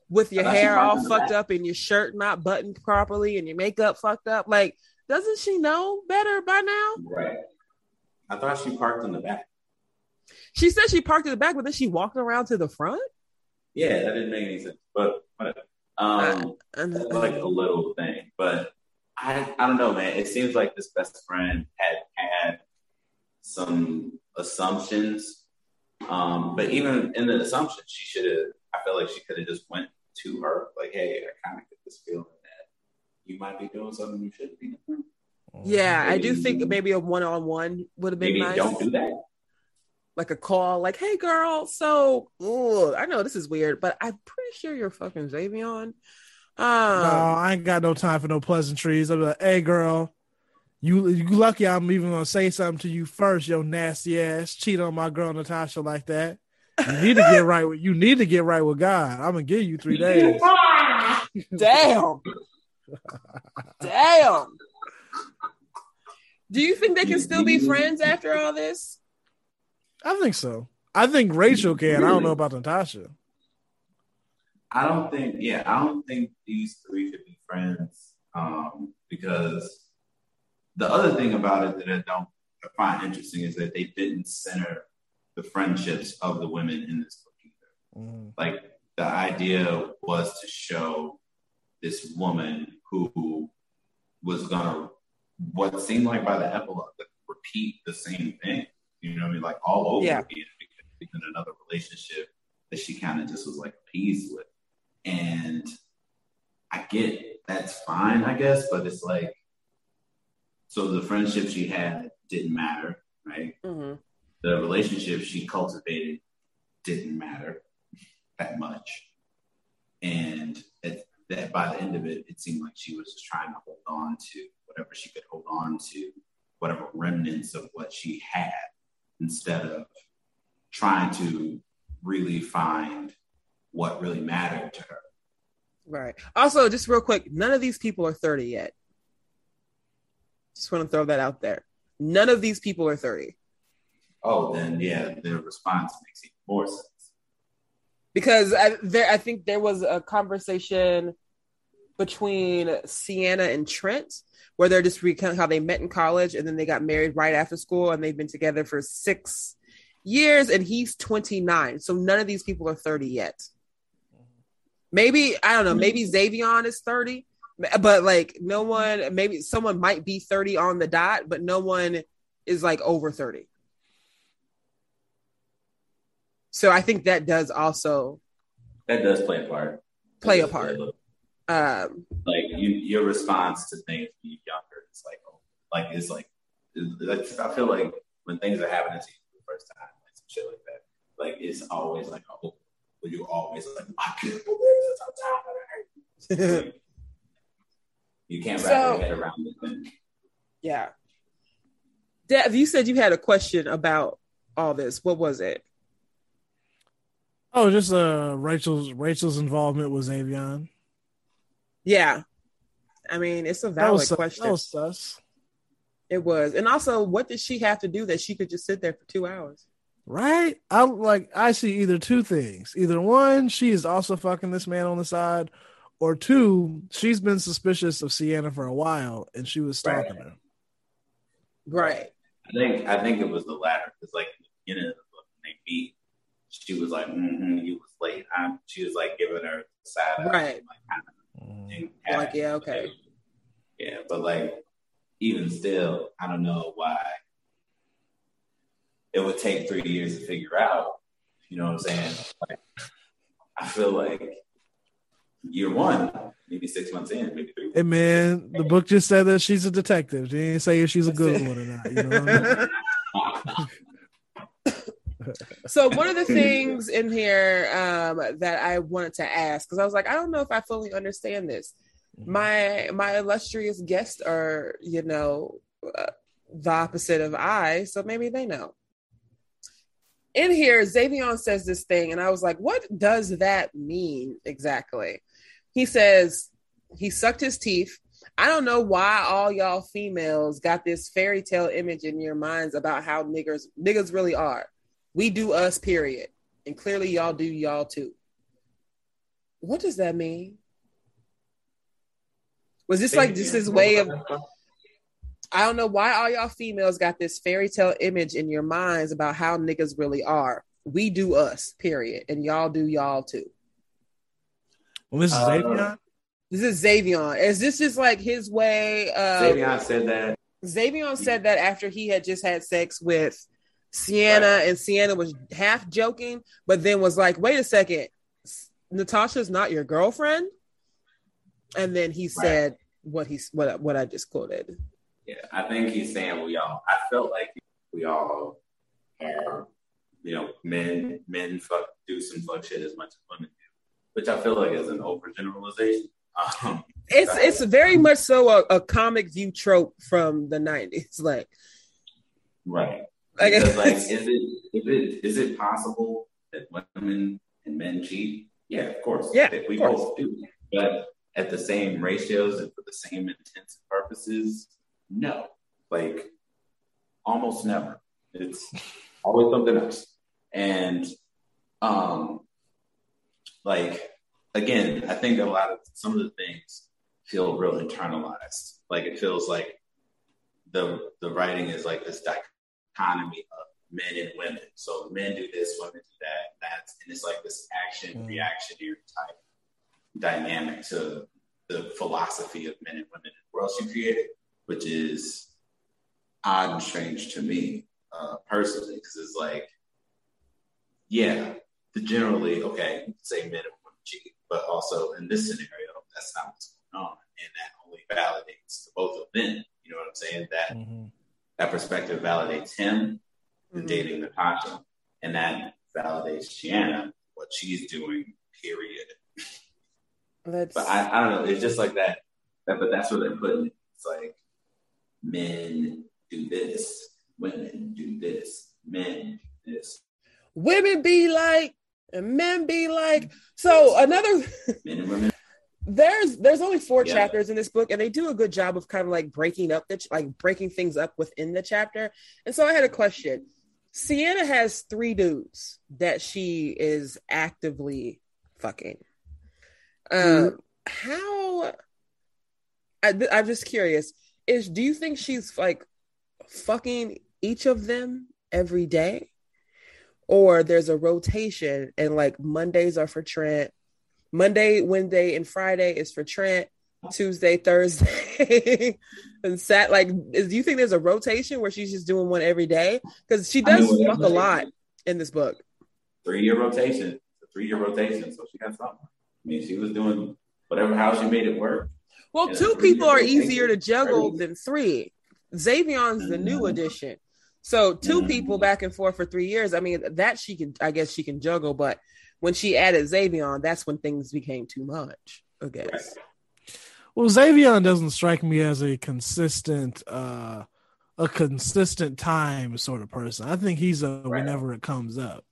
with your I thought she hair all fucked up and your shirt not buttoned properly and your makeup fucked up? Like, doesn't she know better by now? Right. I thought she parked in the back. She said she parked in the back, but then she walked around to the front. Yeah, that didn't make any sense. But whatever. Um, like a little thing, but I I don't know, man. It seems like this best friend had had some assumptions, um, but even in the assumption, she should have. I feel like she could have just went to her, like, "Hey, I kind of get this feeling that you might be doing something you shouldn't be doing. yeah, I do think maybe a one on one would have been Maybe nice. don't do that." like a call, like, "Hey, girl, so ugh, I know this is weird, but I'm pretty sure you're fucking Xavion." No, Um, I ain't got no time for no pleasantries. I'm like, hey, girl, you you lucky I'm even gonna say something to you first, yo nasty ass. Cheat on my girl Natasha like that. You need to get right with you need to get right with God. I'm gonna give you three days. damn, damn. Do you think they can still be friends after all this? I think so. I think Rachel can. I don't know about Natasha. I don't think, yeah, I don't think these three could be friends um, because the other thing about it that I don't find interesting is that they didn't center the friendships of the women in this book either. Mm. Like the idea was to show this woman who was gonna, what seemed like by the epilogue, like, repeat the same thing. You know what I mean? Like all over Yeah. again because in another relationship that she kind of just was like appeased with. And I get that's fine, I guess, but it's like so the friendship she had didn't matter, right? Mm-hmm. The relationship she cultivated didn't matter that much. And at, that by the end of it, it seemed like she was just trying to hold on to whatever she could hold on to, whatever remnants of what she had, instead of trying to really find what really mattered to her. Right. Also, just real quick, none of these people are 30 yet. Just want to throw that out there. None of these people are 30 Oh, then yeah, their response makes even more sense. because I, there, I think there was a conversation between Sienna and Trent where they're just recounting how they met in college and then they got married right after school and they've been together for six years and he's 29. So none of these people are 30 yet. Maybe, I don't know, maybe Xavion is 30, but like no one, maybe someone might be 30 on the dot, but no one is like over 30. So I think that does also That does play a part. play a part. Um, Like you, your response to things you're younger, it's like, oh, like it's like, it's, I feel like when things are happening to you for the first time, like some shit like that, like it's always like, oh, you're always like, I can't believe this, I'm tired. you can't wrap So- your head around it. Then. yeah. Dev, you said you had a question about all this. What was it? Oh, just uh Rachel's Rachel's involvement with Xavion. Yeah. I mean, it's a That valid was question. that was sus. It was. And also, what did she have to do that she could just sit there for two hours? Right? I like I see either two things. Either one, she is also fucking this man on the side, or two, she's been suspicious of Sienna for a while, and she was stalking Right. her. Right. I think I think it was the latter because like in the beginning of the book when they meet, she was like, mm-hmm, "You was late." i she was like giving her the side eye, Right. Like, Mm. Like, yeah, okay. yeah, but like even still, I don't know why it would take three years to figure out. You know what I'm saying? Like, I feel like year one, maybe six months in, maybe three. Hey man, the book just said that she's a detective. They didn't say if she's a good one or not. You know what I mean? So one of the things in here um, that I wanted to ask because I was like, I don't know if I fully understand this. My my illustrious guests are, you know, uh, the opposite of I, so maybe they know. In here, Xavion says this thing, and I was like, what does that mean exactly? He says he sucked his teeth. I don't know why all y'all females got this fairy tale image in your minds about how niggers niggas really are. We do us, period. And clearly y'all do y'all too. What does that mean? Was this like just his way of I don't know why all y'all females got this fairy tale image in your minds about how niggas really are. We do us, period. And y'all do y'all too. Well, this is Uh, Xavier. This is Xavion. Is this just like his way of Xavion said that Xavion said that after he had just had sex with Sienna, Right. and Sienna was half joking, but then was like, "Wait a second, Natasha's not your girlfriend." And then he said what he what what I just quoted. Yeah, I think he's saying we all. I felt like we all are, you know, men. Men fuck do some fuck shit as much as women do, which I feel like is an overgeneralization. Um, It's it's very much so a, a comic view trope from the nineties. Like, right. like, Because, like, is it is it is it possible that women and men cheat? Yeah, of course. Yeah, we course. both do, but at the same ratios and for the same intents and purposes, no. Like almost never. It's always something else. And um like again, I think a lot of some of the things feel real internalized. Like it feels like the the writing is like this dichotomy of men and women. So men do this, women do that. That's and it's like this action Mm. reactionary type dynamic to the philosophy of men and women in the world she created, which is odd and strange to me uh, personally, because it's like, yeah, the generally okay, say men and but also in this scenario, that's not what's going on, and that only validates to both of them. You know what I'm saying? That Mhm. that perspective validates him in Mhm. dating Natasha, and that validates Gianna, what she's doing, period. Let's, But I, I don't know, it's just like that, that but that's what they're putting it. It's like men do this, women do this, men do this, women be like, and men be like. So another men and women. there's there's only four Yeah. chapters in this book and they do a good job of kind of like breaking up the ch- like breaking things up within the chapter and so i had a question sienna has three dudes that she is actively fucking um how I, th- i'm just curious is do you think she's like fucking each of them every day or there's a rotation and like mondays are for trent Monday, Wednesday, and Friday is for Trent. Tuesday, Thursday, and Sat. Like, is, do you think there's a rotation where she's just doing one every day? Because she does fuck a lot in this book. Three year rotation, three year rotation, so she got something. I mean, she was doing whatever how she made it work. Well, two people are rotation. easier to juggle than three. Xavion's the new Mhm. addition. So 2 Mhm. people back and forth for three years. I mean, that she can, I guess she can juggle. But when she added Xavion, that's when things became too much. I guess. Well, Xavier doesn't strike me as a consistent, uh, a consistent time sort of person. I think he's a Right. whenever it comes up.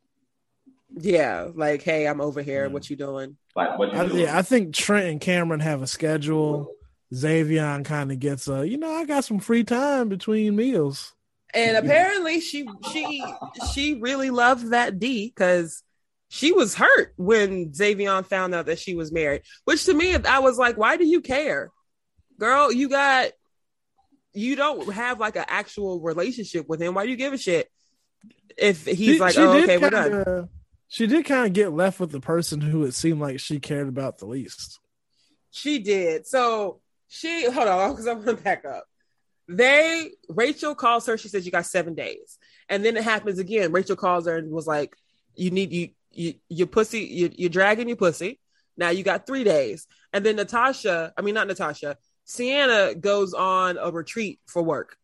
Yeah, like, hey, I'm over here. Mm. What you doing? Like what you I, doing? yeah, I think Trent and Cameron have a schedule. Xavier kind of gets a, you know, I got some free time between meals. And apparently she she she really loved that D because she was hurt when Xavion found out that she was married. Which to me, I was like, why do you care, girl? You got you don't have like an actual relationship with him. Why do you give a shit if he's She- like, she oh, okay, we're done. She did kind of get left with the person who it seemed like she cared about the least. She did. So she hold on because I'm gonna back up. They Rachel calls her. She says you got seven days, and then it happens again. Rachel calls her and was like, "You need you you your pussy. You, you're dragging your pussy. Now you got three days." And then Natasha, I mean not Natasha, Sienna goes on a retreat for work,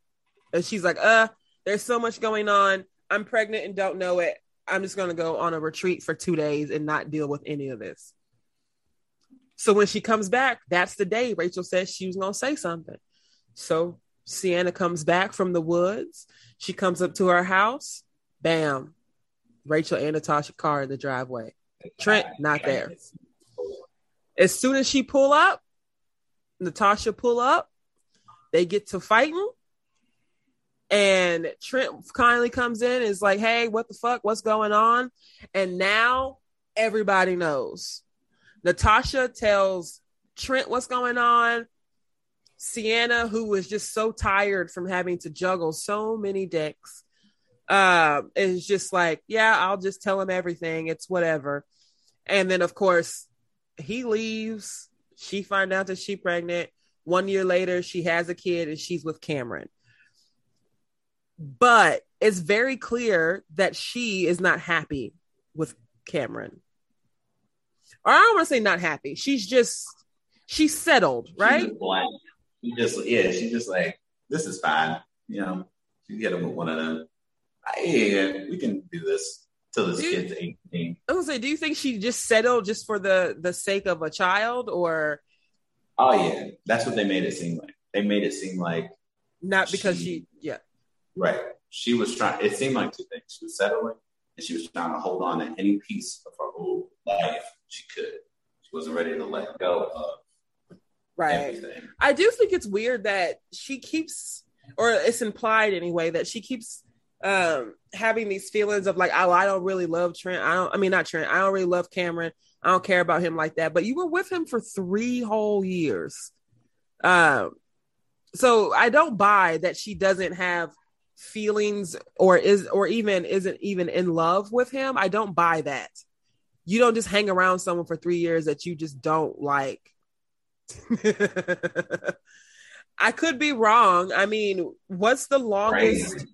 and she's like, "Uh, there's so much going on. I'm pregnant and don't know it. I'm just gonna go on a retreat for two days and not deal with any of this." So when she comes back, that's the day Rachel says she was gonna say something. So Sienna comes back from the woods. She comes up to her house. Bam. Rachel and Natasha car in the driveway. Trent not there. As soon as she pull up, Natasha pull up, they get to fighting. And Trent kindly comes in and is like, hey, what the fuck? What's going on? And now everybody knows. Natasha tells Trent what's going on. Sienna, who was just so tired from having to juggle so many dicks, um, is just like, yeah, I'll just tell him everything. It's whatever. And then, of course, he leaves. She find out that she's pregnant. One year later, she has a kid and she's with Cameron. But it's very clear that she is not happy with Cameron. Or I don't want to say not happy. She's just she's settled, right? She just blank. She just yeah, she just like this is fine. You know, she get him with one of them. Ah, Yeah, we can do this till this Dude. kid's eighteen. I was say, do you think she just settled just for the the sake of a child, or Oh yeah, that's what they made it seem like. They made it seem like not because she? She- Yeah, right. She was trying. It seemed like two things. She was settling, and she was trying to hold on to any piece of her old life she could. She wasn't ready to let go of right. everything. I do think it's weird that she keeps, or it's implied anyway, that she keeps um having these feelings of like, oh, I don't really love Trent. I don't. I mean, not Trent. I don't really love Cameron. I don't care about him like that. But you were with him for three whole years. Um, so I don't buy that she doesn't have feelings or is or even isn't even in love with him. I don't buy that. You don't just hang around someone for three years that you just don't like. I could be wrong. I mean, what's the longest? Crazy.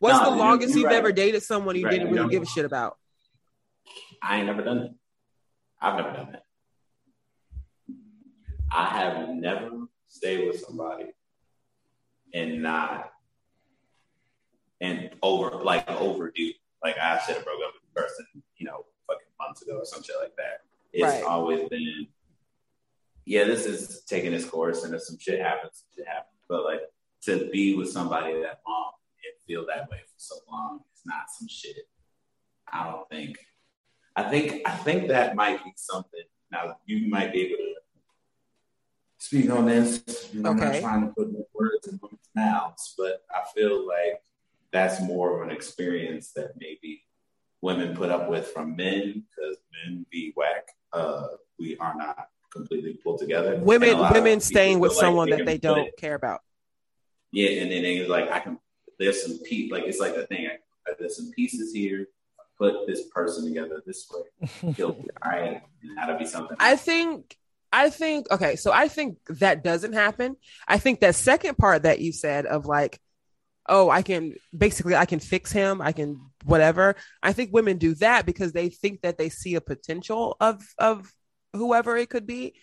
What's No, the longest you've right. ever dated someone you Right, didn't really give a shit about? I ain't never done it. I've never done it. I have never stayed with somebody and not and over like overdue. Like I should have broke up with the person, you know, fucking months ago or some shit like that. It's Right. always been yeah, this is taking its course and if some shit happens, shit happens. But like to be with somebody that long and feel that way for so long is not some shit. I don't think I think I think that might be something. Now you might be able to speak on this. You know, I'm not trying to put words in women's mouths, but I feel like that's more of an experience that maybe women put up with from men because men be whack. Uh, we are not completely pulled together. Women, a lot of women staying with like someone that they don't it- care about. yeah, and then they like I can. There's some piece like it's like the thing. I, there's some pieces here. Put this person together this way. All right, and that'll be something. I think, I think, okay, so I think that doesn't happen. I think that second part that you said of like, oh, I can basically, I can fix him, I can whatever. I think women do that because they think that they see a potential of of whoever it could be,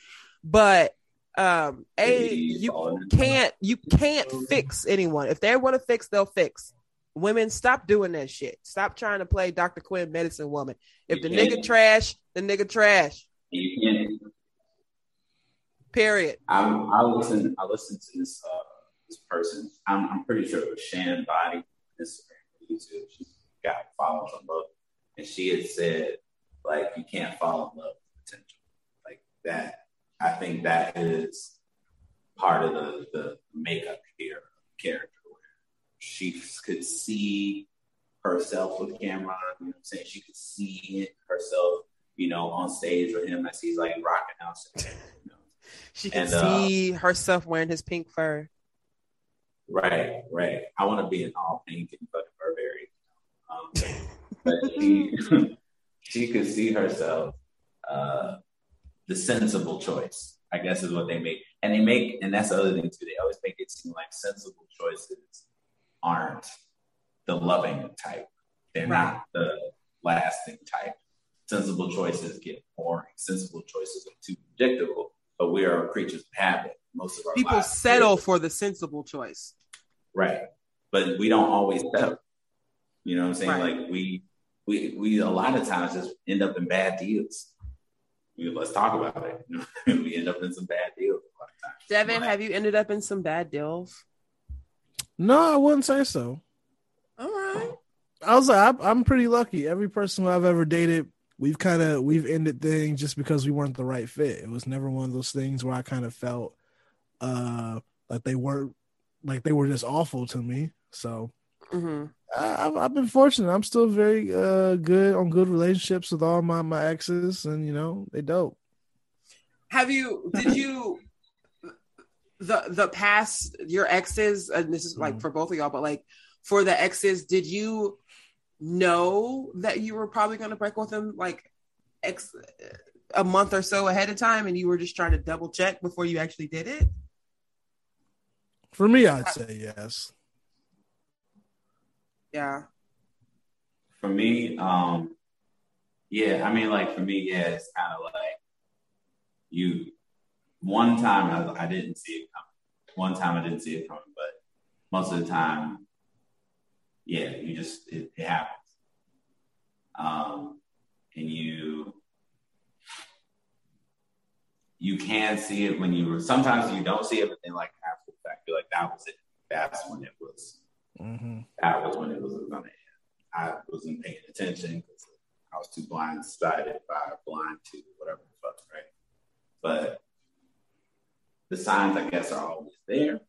but um, a you can't you can't fix anyone. If they want to fix, they'll fix. Women, stop doing that shit. Stop trying to play Dr. Quinn medicine woman. If the nigga trash, the nigga trash. Period. I'm, I listen. I listened to this uh, this person. I'm, I'm pretty sure it was Shan Boody. Instagram, YouTube. She got followers on both, and she had said like you can't fall in love with potential like that. I think that is part of the the makeup here character where she could see herself with Cameron. You know what I'm saying? She could see it herself, you know, on stage with him as he's like rocking out. You know? She can And, uh, see herself wearing his pink fur. Right, right. I want to be in all pink and fucking Burberry. Um, but she, she could see herself uh, the sensible choice, I guess is what they make. And they make, and that's the other thing too, they always make it seem like sensible choices aren't the loving type. They're not the lasting type. Sensible choices get boring. Sensible choices are too predictable, but we are creatures of habit. Most of our People settle for the sensible choice. Right. But we don't always settle. You know what I'm saying? Right. Like we we we a lot of times just end up in bad deals. We, let's talk about it. we end up in some bad deals a lot of times. Devin, But- have you ended up in some bad deals? No, I wouldn't say so. All right. I was like, I'm, I'm pretty lucky. Every person who I've ever dated, we've kind of we've ended things just because we weren't the right fit. It was never one of those things where I kind of felt uh like they weren't like they were just awful to me. So hmm I, I've, I've been fortunate. I'm still very uh good on good relationships with all my my exes, and you know they dope. Have you? Did you? The the past your exes, and this is like Mhm. for both of y'all, but like for the exes, did you know that you were probably going to break with them like ex a month or so ahead of time, and you were just trying to double check before you actually did it? For me, I'd say yes. Yeah. For me, um, yeah, I mean, like for me, yeah, it's kind of like you. One time I, I didn't see it coming. One time I didn't see it coming, but most of the time, yeah, you just it, it happens. Um, and you you can see it when you. Sometimes you don't see it, but then like after the fact, you're like, that was it. That's when it was hmm that was when it was gonna end. I wasn't paying attention because I was too blindsided by blind to whatever the fuck, right? But the signs, I guess, are always there,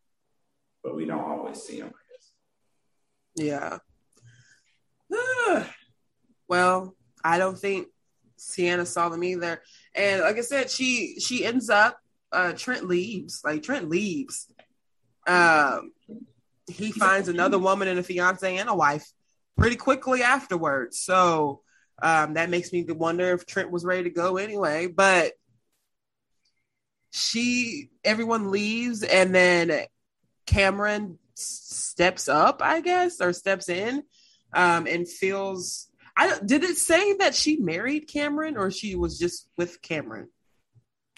but we don't always see them, I guess. Yeah. well, I don't think Sienna saw them either. And like I said, she she ends up uh Trent leaves. Like Trent leaves. Um he finds another woman and a fiance and a wife pretty quickly afterwards. So um that makes me wonder if Trent was ready to go anyway. But she everyone leaves and then Cameron steps up, I guess, or steps in, um, and feels. I did it say that she married Cameron or she was just with Cameron?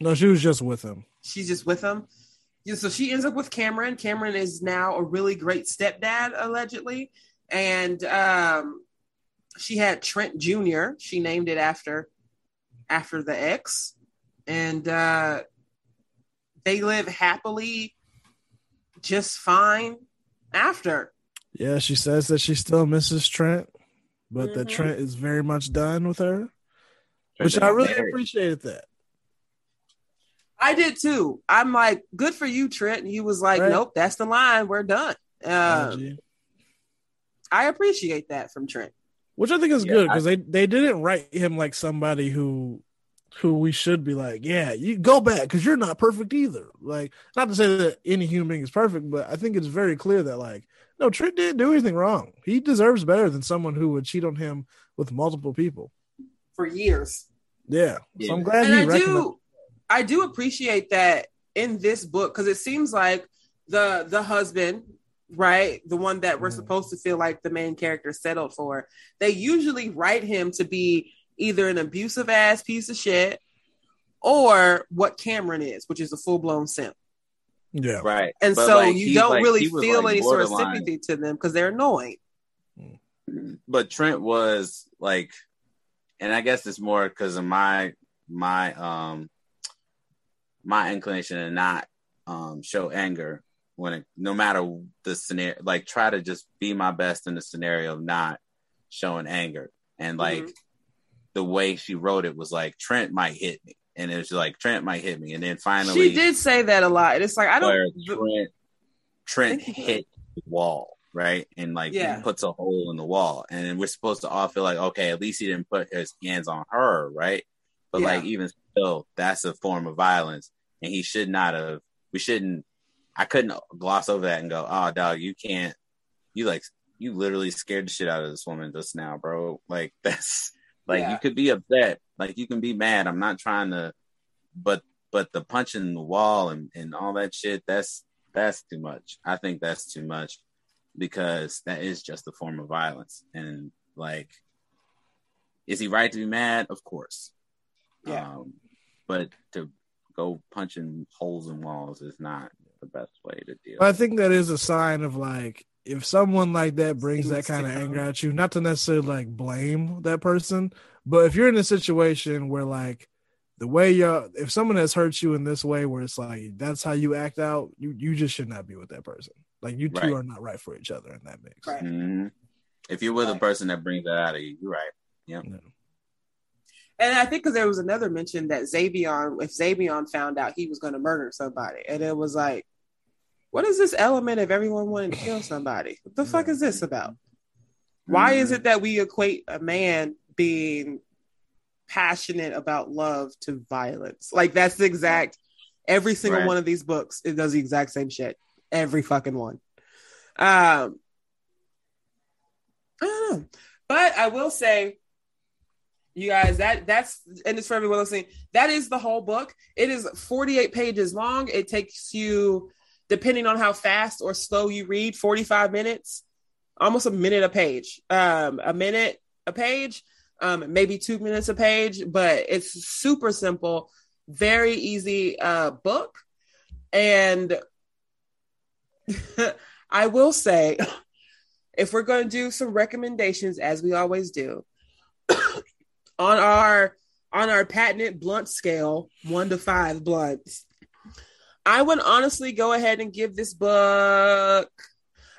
No, she was just with him. She's just with him. Yeah, so she ends up with Cameron. Cameron is now a really great stepdad, allegedly, and um, she had Trent Jr. She named it after after the ex, and uh, they live happily, just fine after. Yeah, she says that she still misses Trent, but that Mhm. Trent is very much done with her, But which I really married. appreciated that. I did too. I'm like, good for you, Trent. And he was like, Right. nope, that's the line. We're done. Uh, Angie. I appreciate that from Trent. which I think is Yeah, good I- because they they didn't write him like somebody who who we should be like, yeah, you go back because you're not perfect either. Like, not to say that any human being is perfect, but I think it's very clear that like, no, Trent didn't do anything wrong. He deserves better than someone who would cheat on him with multiple people. For years. Yeah, so I'm glad and he I recognized. do I do appreciate that in this book because it seems like the the husband, right, the one that we're Mhm. supposed to feel like the main character settled for, they usually write him to be either an abusive ass piece of shit or what Cameron is, which is a full blown simp. Yeah, Right. And But, so like, you don't like, really feel like, any sort of sympathy to them because they're annoying. but Trent was like, and I guess it's more because of my my um my inclination to not um show anger when it no matter the scenario, like try to just be my best in the scenario of not showing anger and like Mhm. the way she wrote it was like Trent might hit me, and it was like Trent might hit me, and then finally She did say that a lot. And it's like I don't Trent Trent hit the wall. right? And like Yeah. he puts a hole in the wall, and then we're supposed to all feel like, okay, at least he didn't put his hands on her, right? But Yeah. like even still, that's a form of violence, and he should not have. We shouldn't. I couldn't gloss over that and go, oh, dog, you can't. You like you literally scared the shit out of this woman just now, bro. Like that's like Yeah. you could be upset, like you can be mad. I'm not trying to, but but the punching the wall and and all that shit, that's that's too much. I think that's too much because that is just a form of violence. And like, is he right to be mad? Of course. Yeah. Um, but to go punching holes in walls is not the best way to deal. But I think that is a sign of like if someone like that brings that kind of anger at you, not to necessarily like blame that person, but if you're in a situation where like the way you if someone has hurt you in this way where it's like that's how you act out, you you just should not be with that person. Like you two Right. are not right for each other in that mix. Right. Mhm. If you're with a person that brings that out of you, you're right. No. And I think because there was another mention that Xavion, if Xavion found out he was going to murder somebody, and it was like, what is this element of everyone wanting to kill somebody? What the fuck is this about? Why is it that we equate a man being passionate about love to violence? Like that's the exact every single Right. one of these books. It does the exact same shit. Every fucking one. Um, I don't know, but I will say, you guys, that that's and it's for everyone listening. That is the whole book. It is forty eight pages long. It takes you, depending on how fast or slow you read, forty five minutes almost a minute a page um a minute a page um maybe two minutes a page but it's super simple very easy uh book and i will say if we're going to do some recommendations as we always do on our on our patented blunt scale one to five blunts i would honestly go ahead and give this book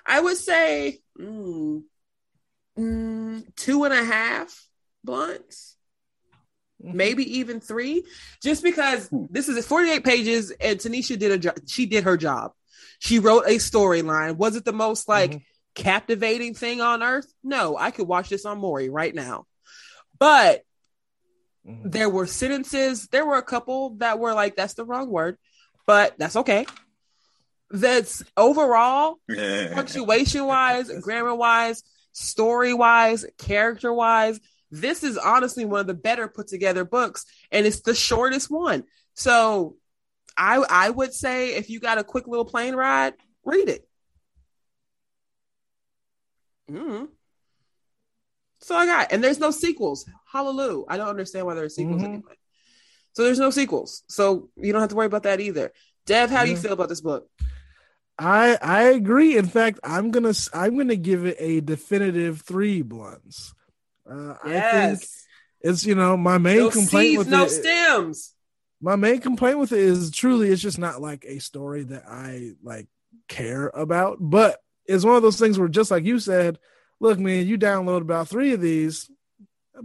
I would say mm, mm, two and a half blunts, maybe even three, just because this is 48 pages and Tanisha did a job. She did her job. She wrote a storyline. Was it the most like Mhm. captivating thing on earth? No, I could watch this on Maury right now. But Mhm. there were sentences, there were a couple that were like, that's the wrong word, but that's okay. That's overall punctuation wise, grammar wise, story wise, character wise. This is honestly one of the better put together books, and it's the shortest one. So, I I would say if you got a quick little plane ride, read it. Mm. So I got, and there's no sequels. Hallelujah! I don't understand why there are sequels Mhm. anyway. So there's no sequels, so you don't have to worry about that either. Dev, how do you feel about this book? I I agree. In fact, I'm gonna I'm gonna give it a definitive three blunts. Uh, I think it's you know my main no complaint seeds, with no it. stems. my main complaint with it is truly it's just not like a story that I like care about. But it's one of those things where just like you said, look, man, you download about three of these,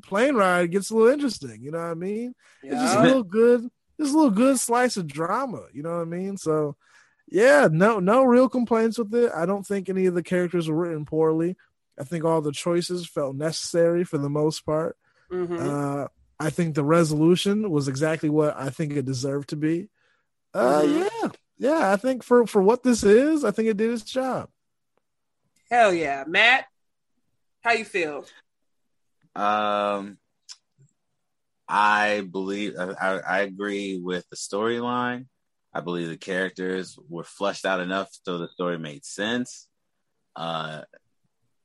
plane ride gets a little interesting. You know what I mean? It's just a little good, just a little good slice of drama. You know what I mean? So yeah, no, no real complaints with it. I don't think any of the characters were written poorly. I think all the choices felt necessary for the most part. Mhm. Uh, I think the resolution was exactly what I think it deserved to be. Uh, Mhm. yeah, yeah. I think for for what this is, I think it did its job. Hell yeah, Matt. How you feel? Um, I believe I, I agree with the storyline. I believe the characters were fleshed out enough so the story made sense. Uh,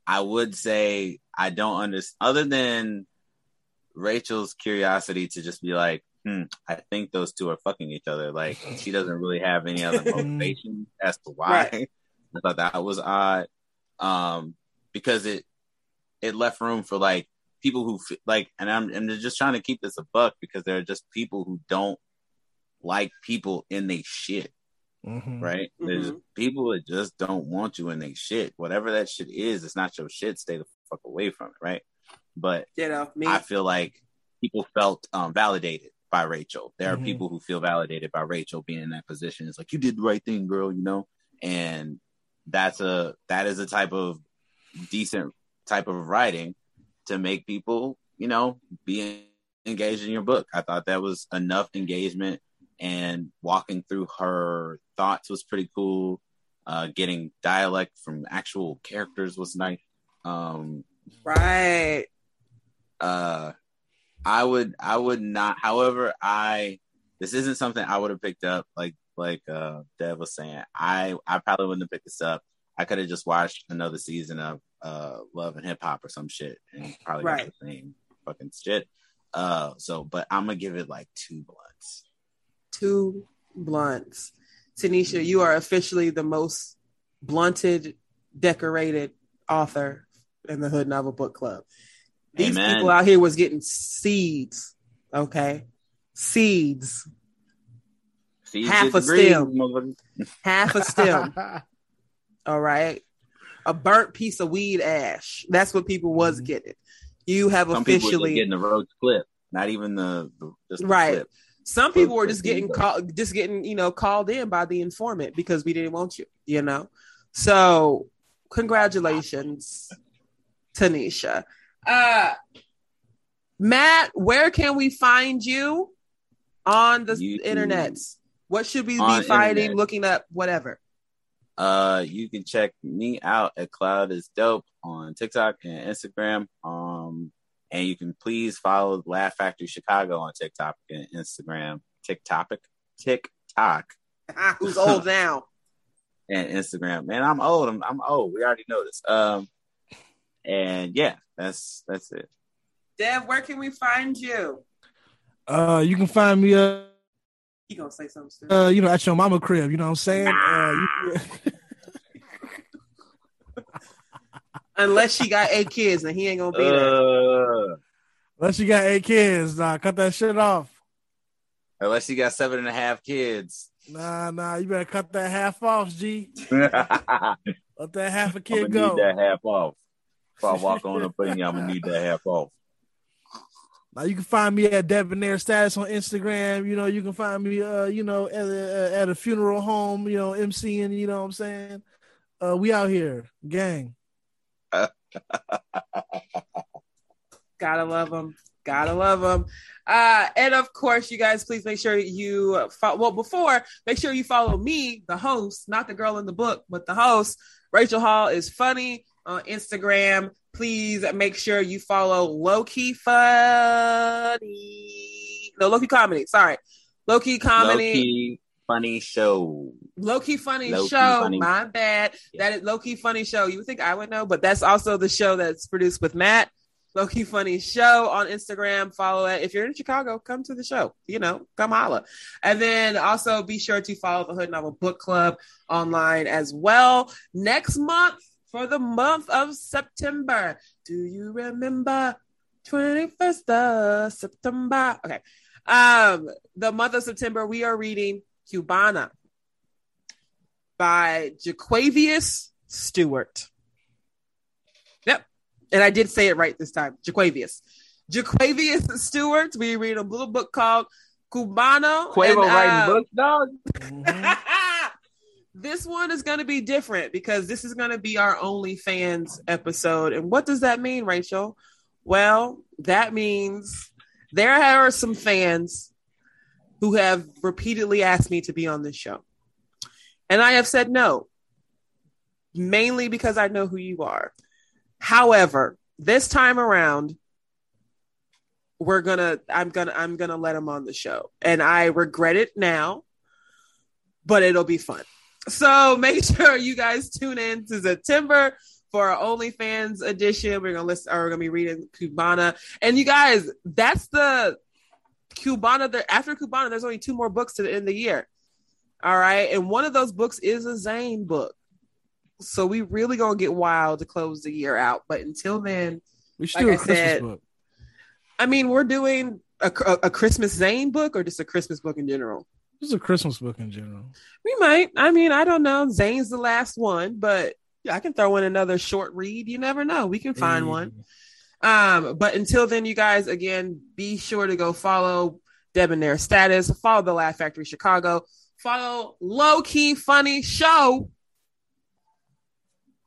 I would say I don't understand, other than Rachel's curiosity to just be like, hmm, I think those two are fucking each other. Like, she doesn't really have any other motivation as to why. Right. I thought that was odd. Um, because it, it left room for like people who f- like, and I'm, and they're just trying to keep this a buck because there are just people who don't like people in they shit Mhm. right? There's people that just don't want you in they shit. Whatever that shit is, it's not your shit. Stay the fuck away from it, right? But You know, me. I feel like people felt um, validated by Rachel. There are Mhm. people who feel validated by Rachel being in that position. It's like you did the right thing, girl, you know. And that's a that is a type of decent type of writing to make people, you know, be engaged in your book. I thought that was enough engagement and walking through her thoughts was pretty cool. Uh, getting dialect from actual characters was nice. Um, Right. uh, I would, I would not. However, I this isn't something I would have picked up. Like, like uh, Dev was saying, I, I probably wouldn't have picked this up. I could have just watched another season of uh, Love and Hip Hop or some shit, and probably Right. the same fucking shit. Uh, so, but I'm gonna give it like two blunts. Two blunts. Tanisha, you are officially the most blunted, decorated author in the Hood Novel Book Club. These Amen. people out here was getting seeds. Okay. Seeds. See, Half a green, stem. Half a stem. All right. A burnt piece of weed ash. That's what people was Mhm. getting. You have Some officially getting the road clip, not even the, the Right. clip. some people were just getting called just getting, you know, called in by the informant because we didn't want you, you know. So congratulations, Tanisha. Uh Matt, where can we find you on the YouTube. internet? What should we On be finding, internet. looking up, whatever? Uh, you can check me out at Cloud is Dope on TikTok and Instagram. Um, and you can please follow Laugh Factory Chicago on TikTok and Instagram. TikTok, TikTok, Who's old now? and Instagram. Man, I'm old. I'm, I'm old. We already know this. Um, and yeah, that's that's it. Dev, where can we find you? Uh, you can find me uh, He gonna say something soon. uh, you know, at your mama crib. You know what I'm saying? Uh, you, Unless she got eight kids and he ain't gonna be there. Uh, unless you got eight kids, nah, cut that shit off. unless you got seven and a half kids. Nah, nah, you better cut that half off, G. I'm Let that half a gonna kid need go. that half off. If I walk on up in you, I'm gonna need that half off. Now you can find me at Debonair Status on Instagram. You know, you can find me, uh, you know, at a, at a funeral home. You know, MCing. You know what I'm saying? Uh, we out here, gang. Gotta love them. Gotta love them. Uh, and of course, you guys, please make sure you follow. Well, before, make sure you follow me, the host, not the girl in the book, but the host. Rachel Hall is funny on Instagram. Please make sure you follow Low Key Funny. No, Low Key Comedy. Sorry. Low Key Comedy. Low-key funny show. Low key funny Low-key show. funny. My bad. That is low key funny show. You would think I would know, but that's also the show that's produced with Matt. Low key funny show on Instagram. Follow it. If you're in Chicago, come to the show. You know, come holla. And then also be sure to follow the Hood Novel Book Club online as well. Next month for the month of September. Do you remember 21st of September? Okay. Um, the month of September, we are reading Cubana by Jaquavius Stewart. Yep. And I did say it right this time. Jaquavius. Jaquavius Stewart. We read a little book called Cubano. Quavo and, writing uh, books, dog. This one is going to be different because this is going to be our OnlyFans episode. And what does that mean, Rachel? Well, that means there are some fans who have repeatedly asked me to be on this show. And I have said no, mainly because I know who you are. However, this time around, we're gonna i'm gonna i'm gonna let him on the show and i regret it now but it'll be fun so make sure you guys tune in to september for our onlyfans edition. We're gonna listen or we're gonna be reading cubana. And you guys that's the cubana there after cubana there's only two more books to the end of the year. All right? And one of those books is a zane book. So we really gonna get wild to close the year out. But until then We should Like do I a Christmas said, book. I mean, we're doing a, a, a Christmas Zane book or just a Christmas book in general. Just a Christmas book in general. We might. I mean, I don't know. Zane's the last one, but yeah, I can throw in another short read. You never know. We can find Hey. one. Um, but until then, you guys, again, be sure to go follow Debonair Status, follow the Laugh Factory Chicago, follow Low Key Funny Show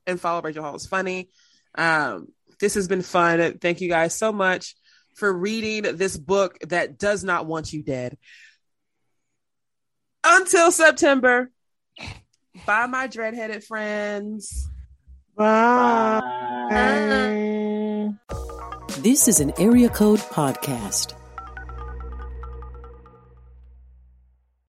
and follow Rachel Hall is funny. Um, this has been fun. Thank you guys so much for reading this book that does not want you dead. Until September, bye, my dreadheaded friends. Bye. This is an Area Code Podcast.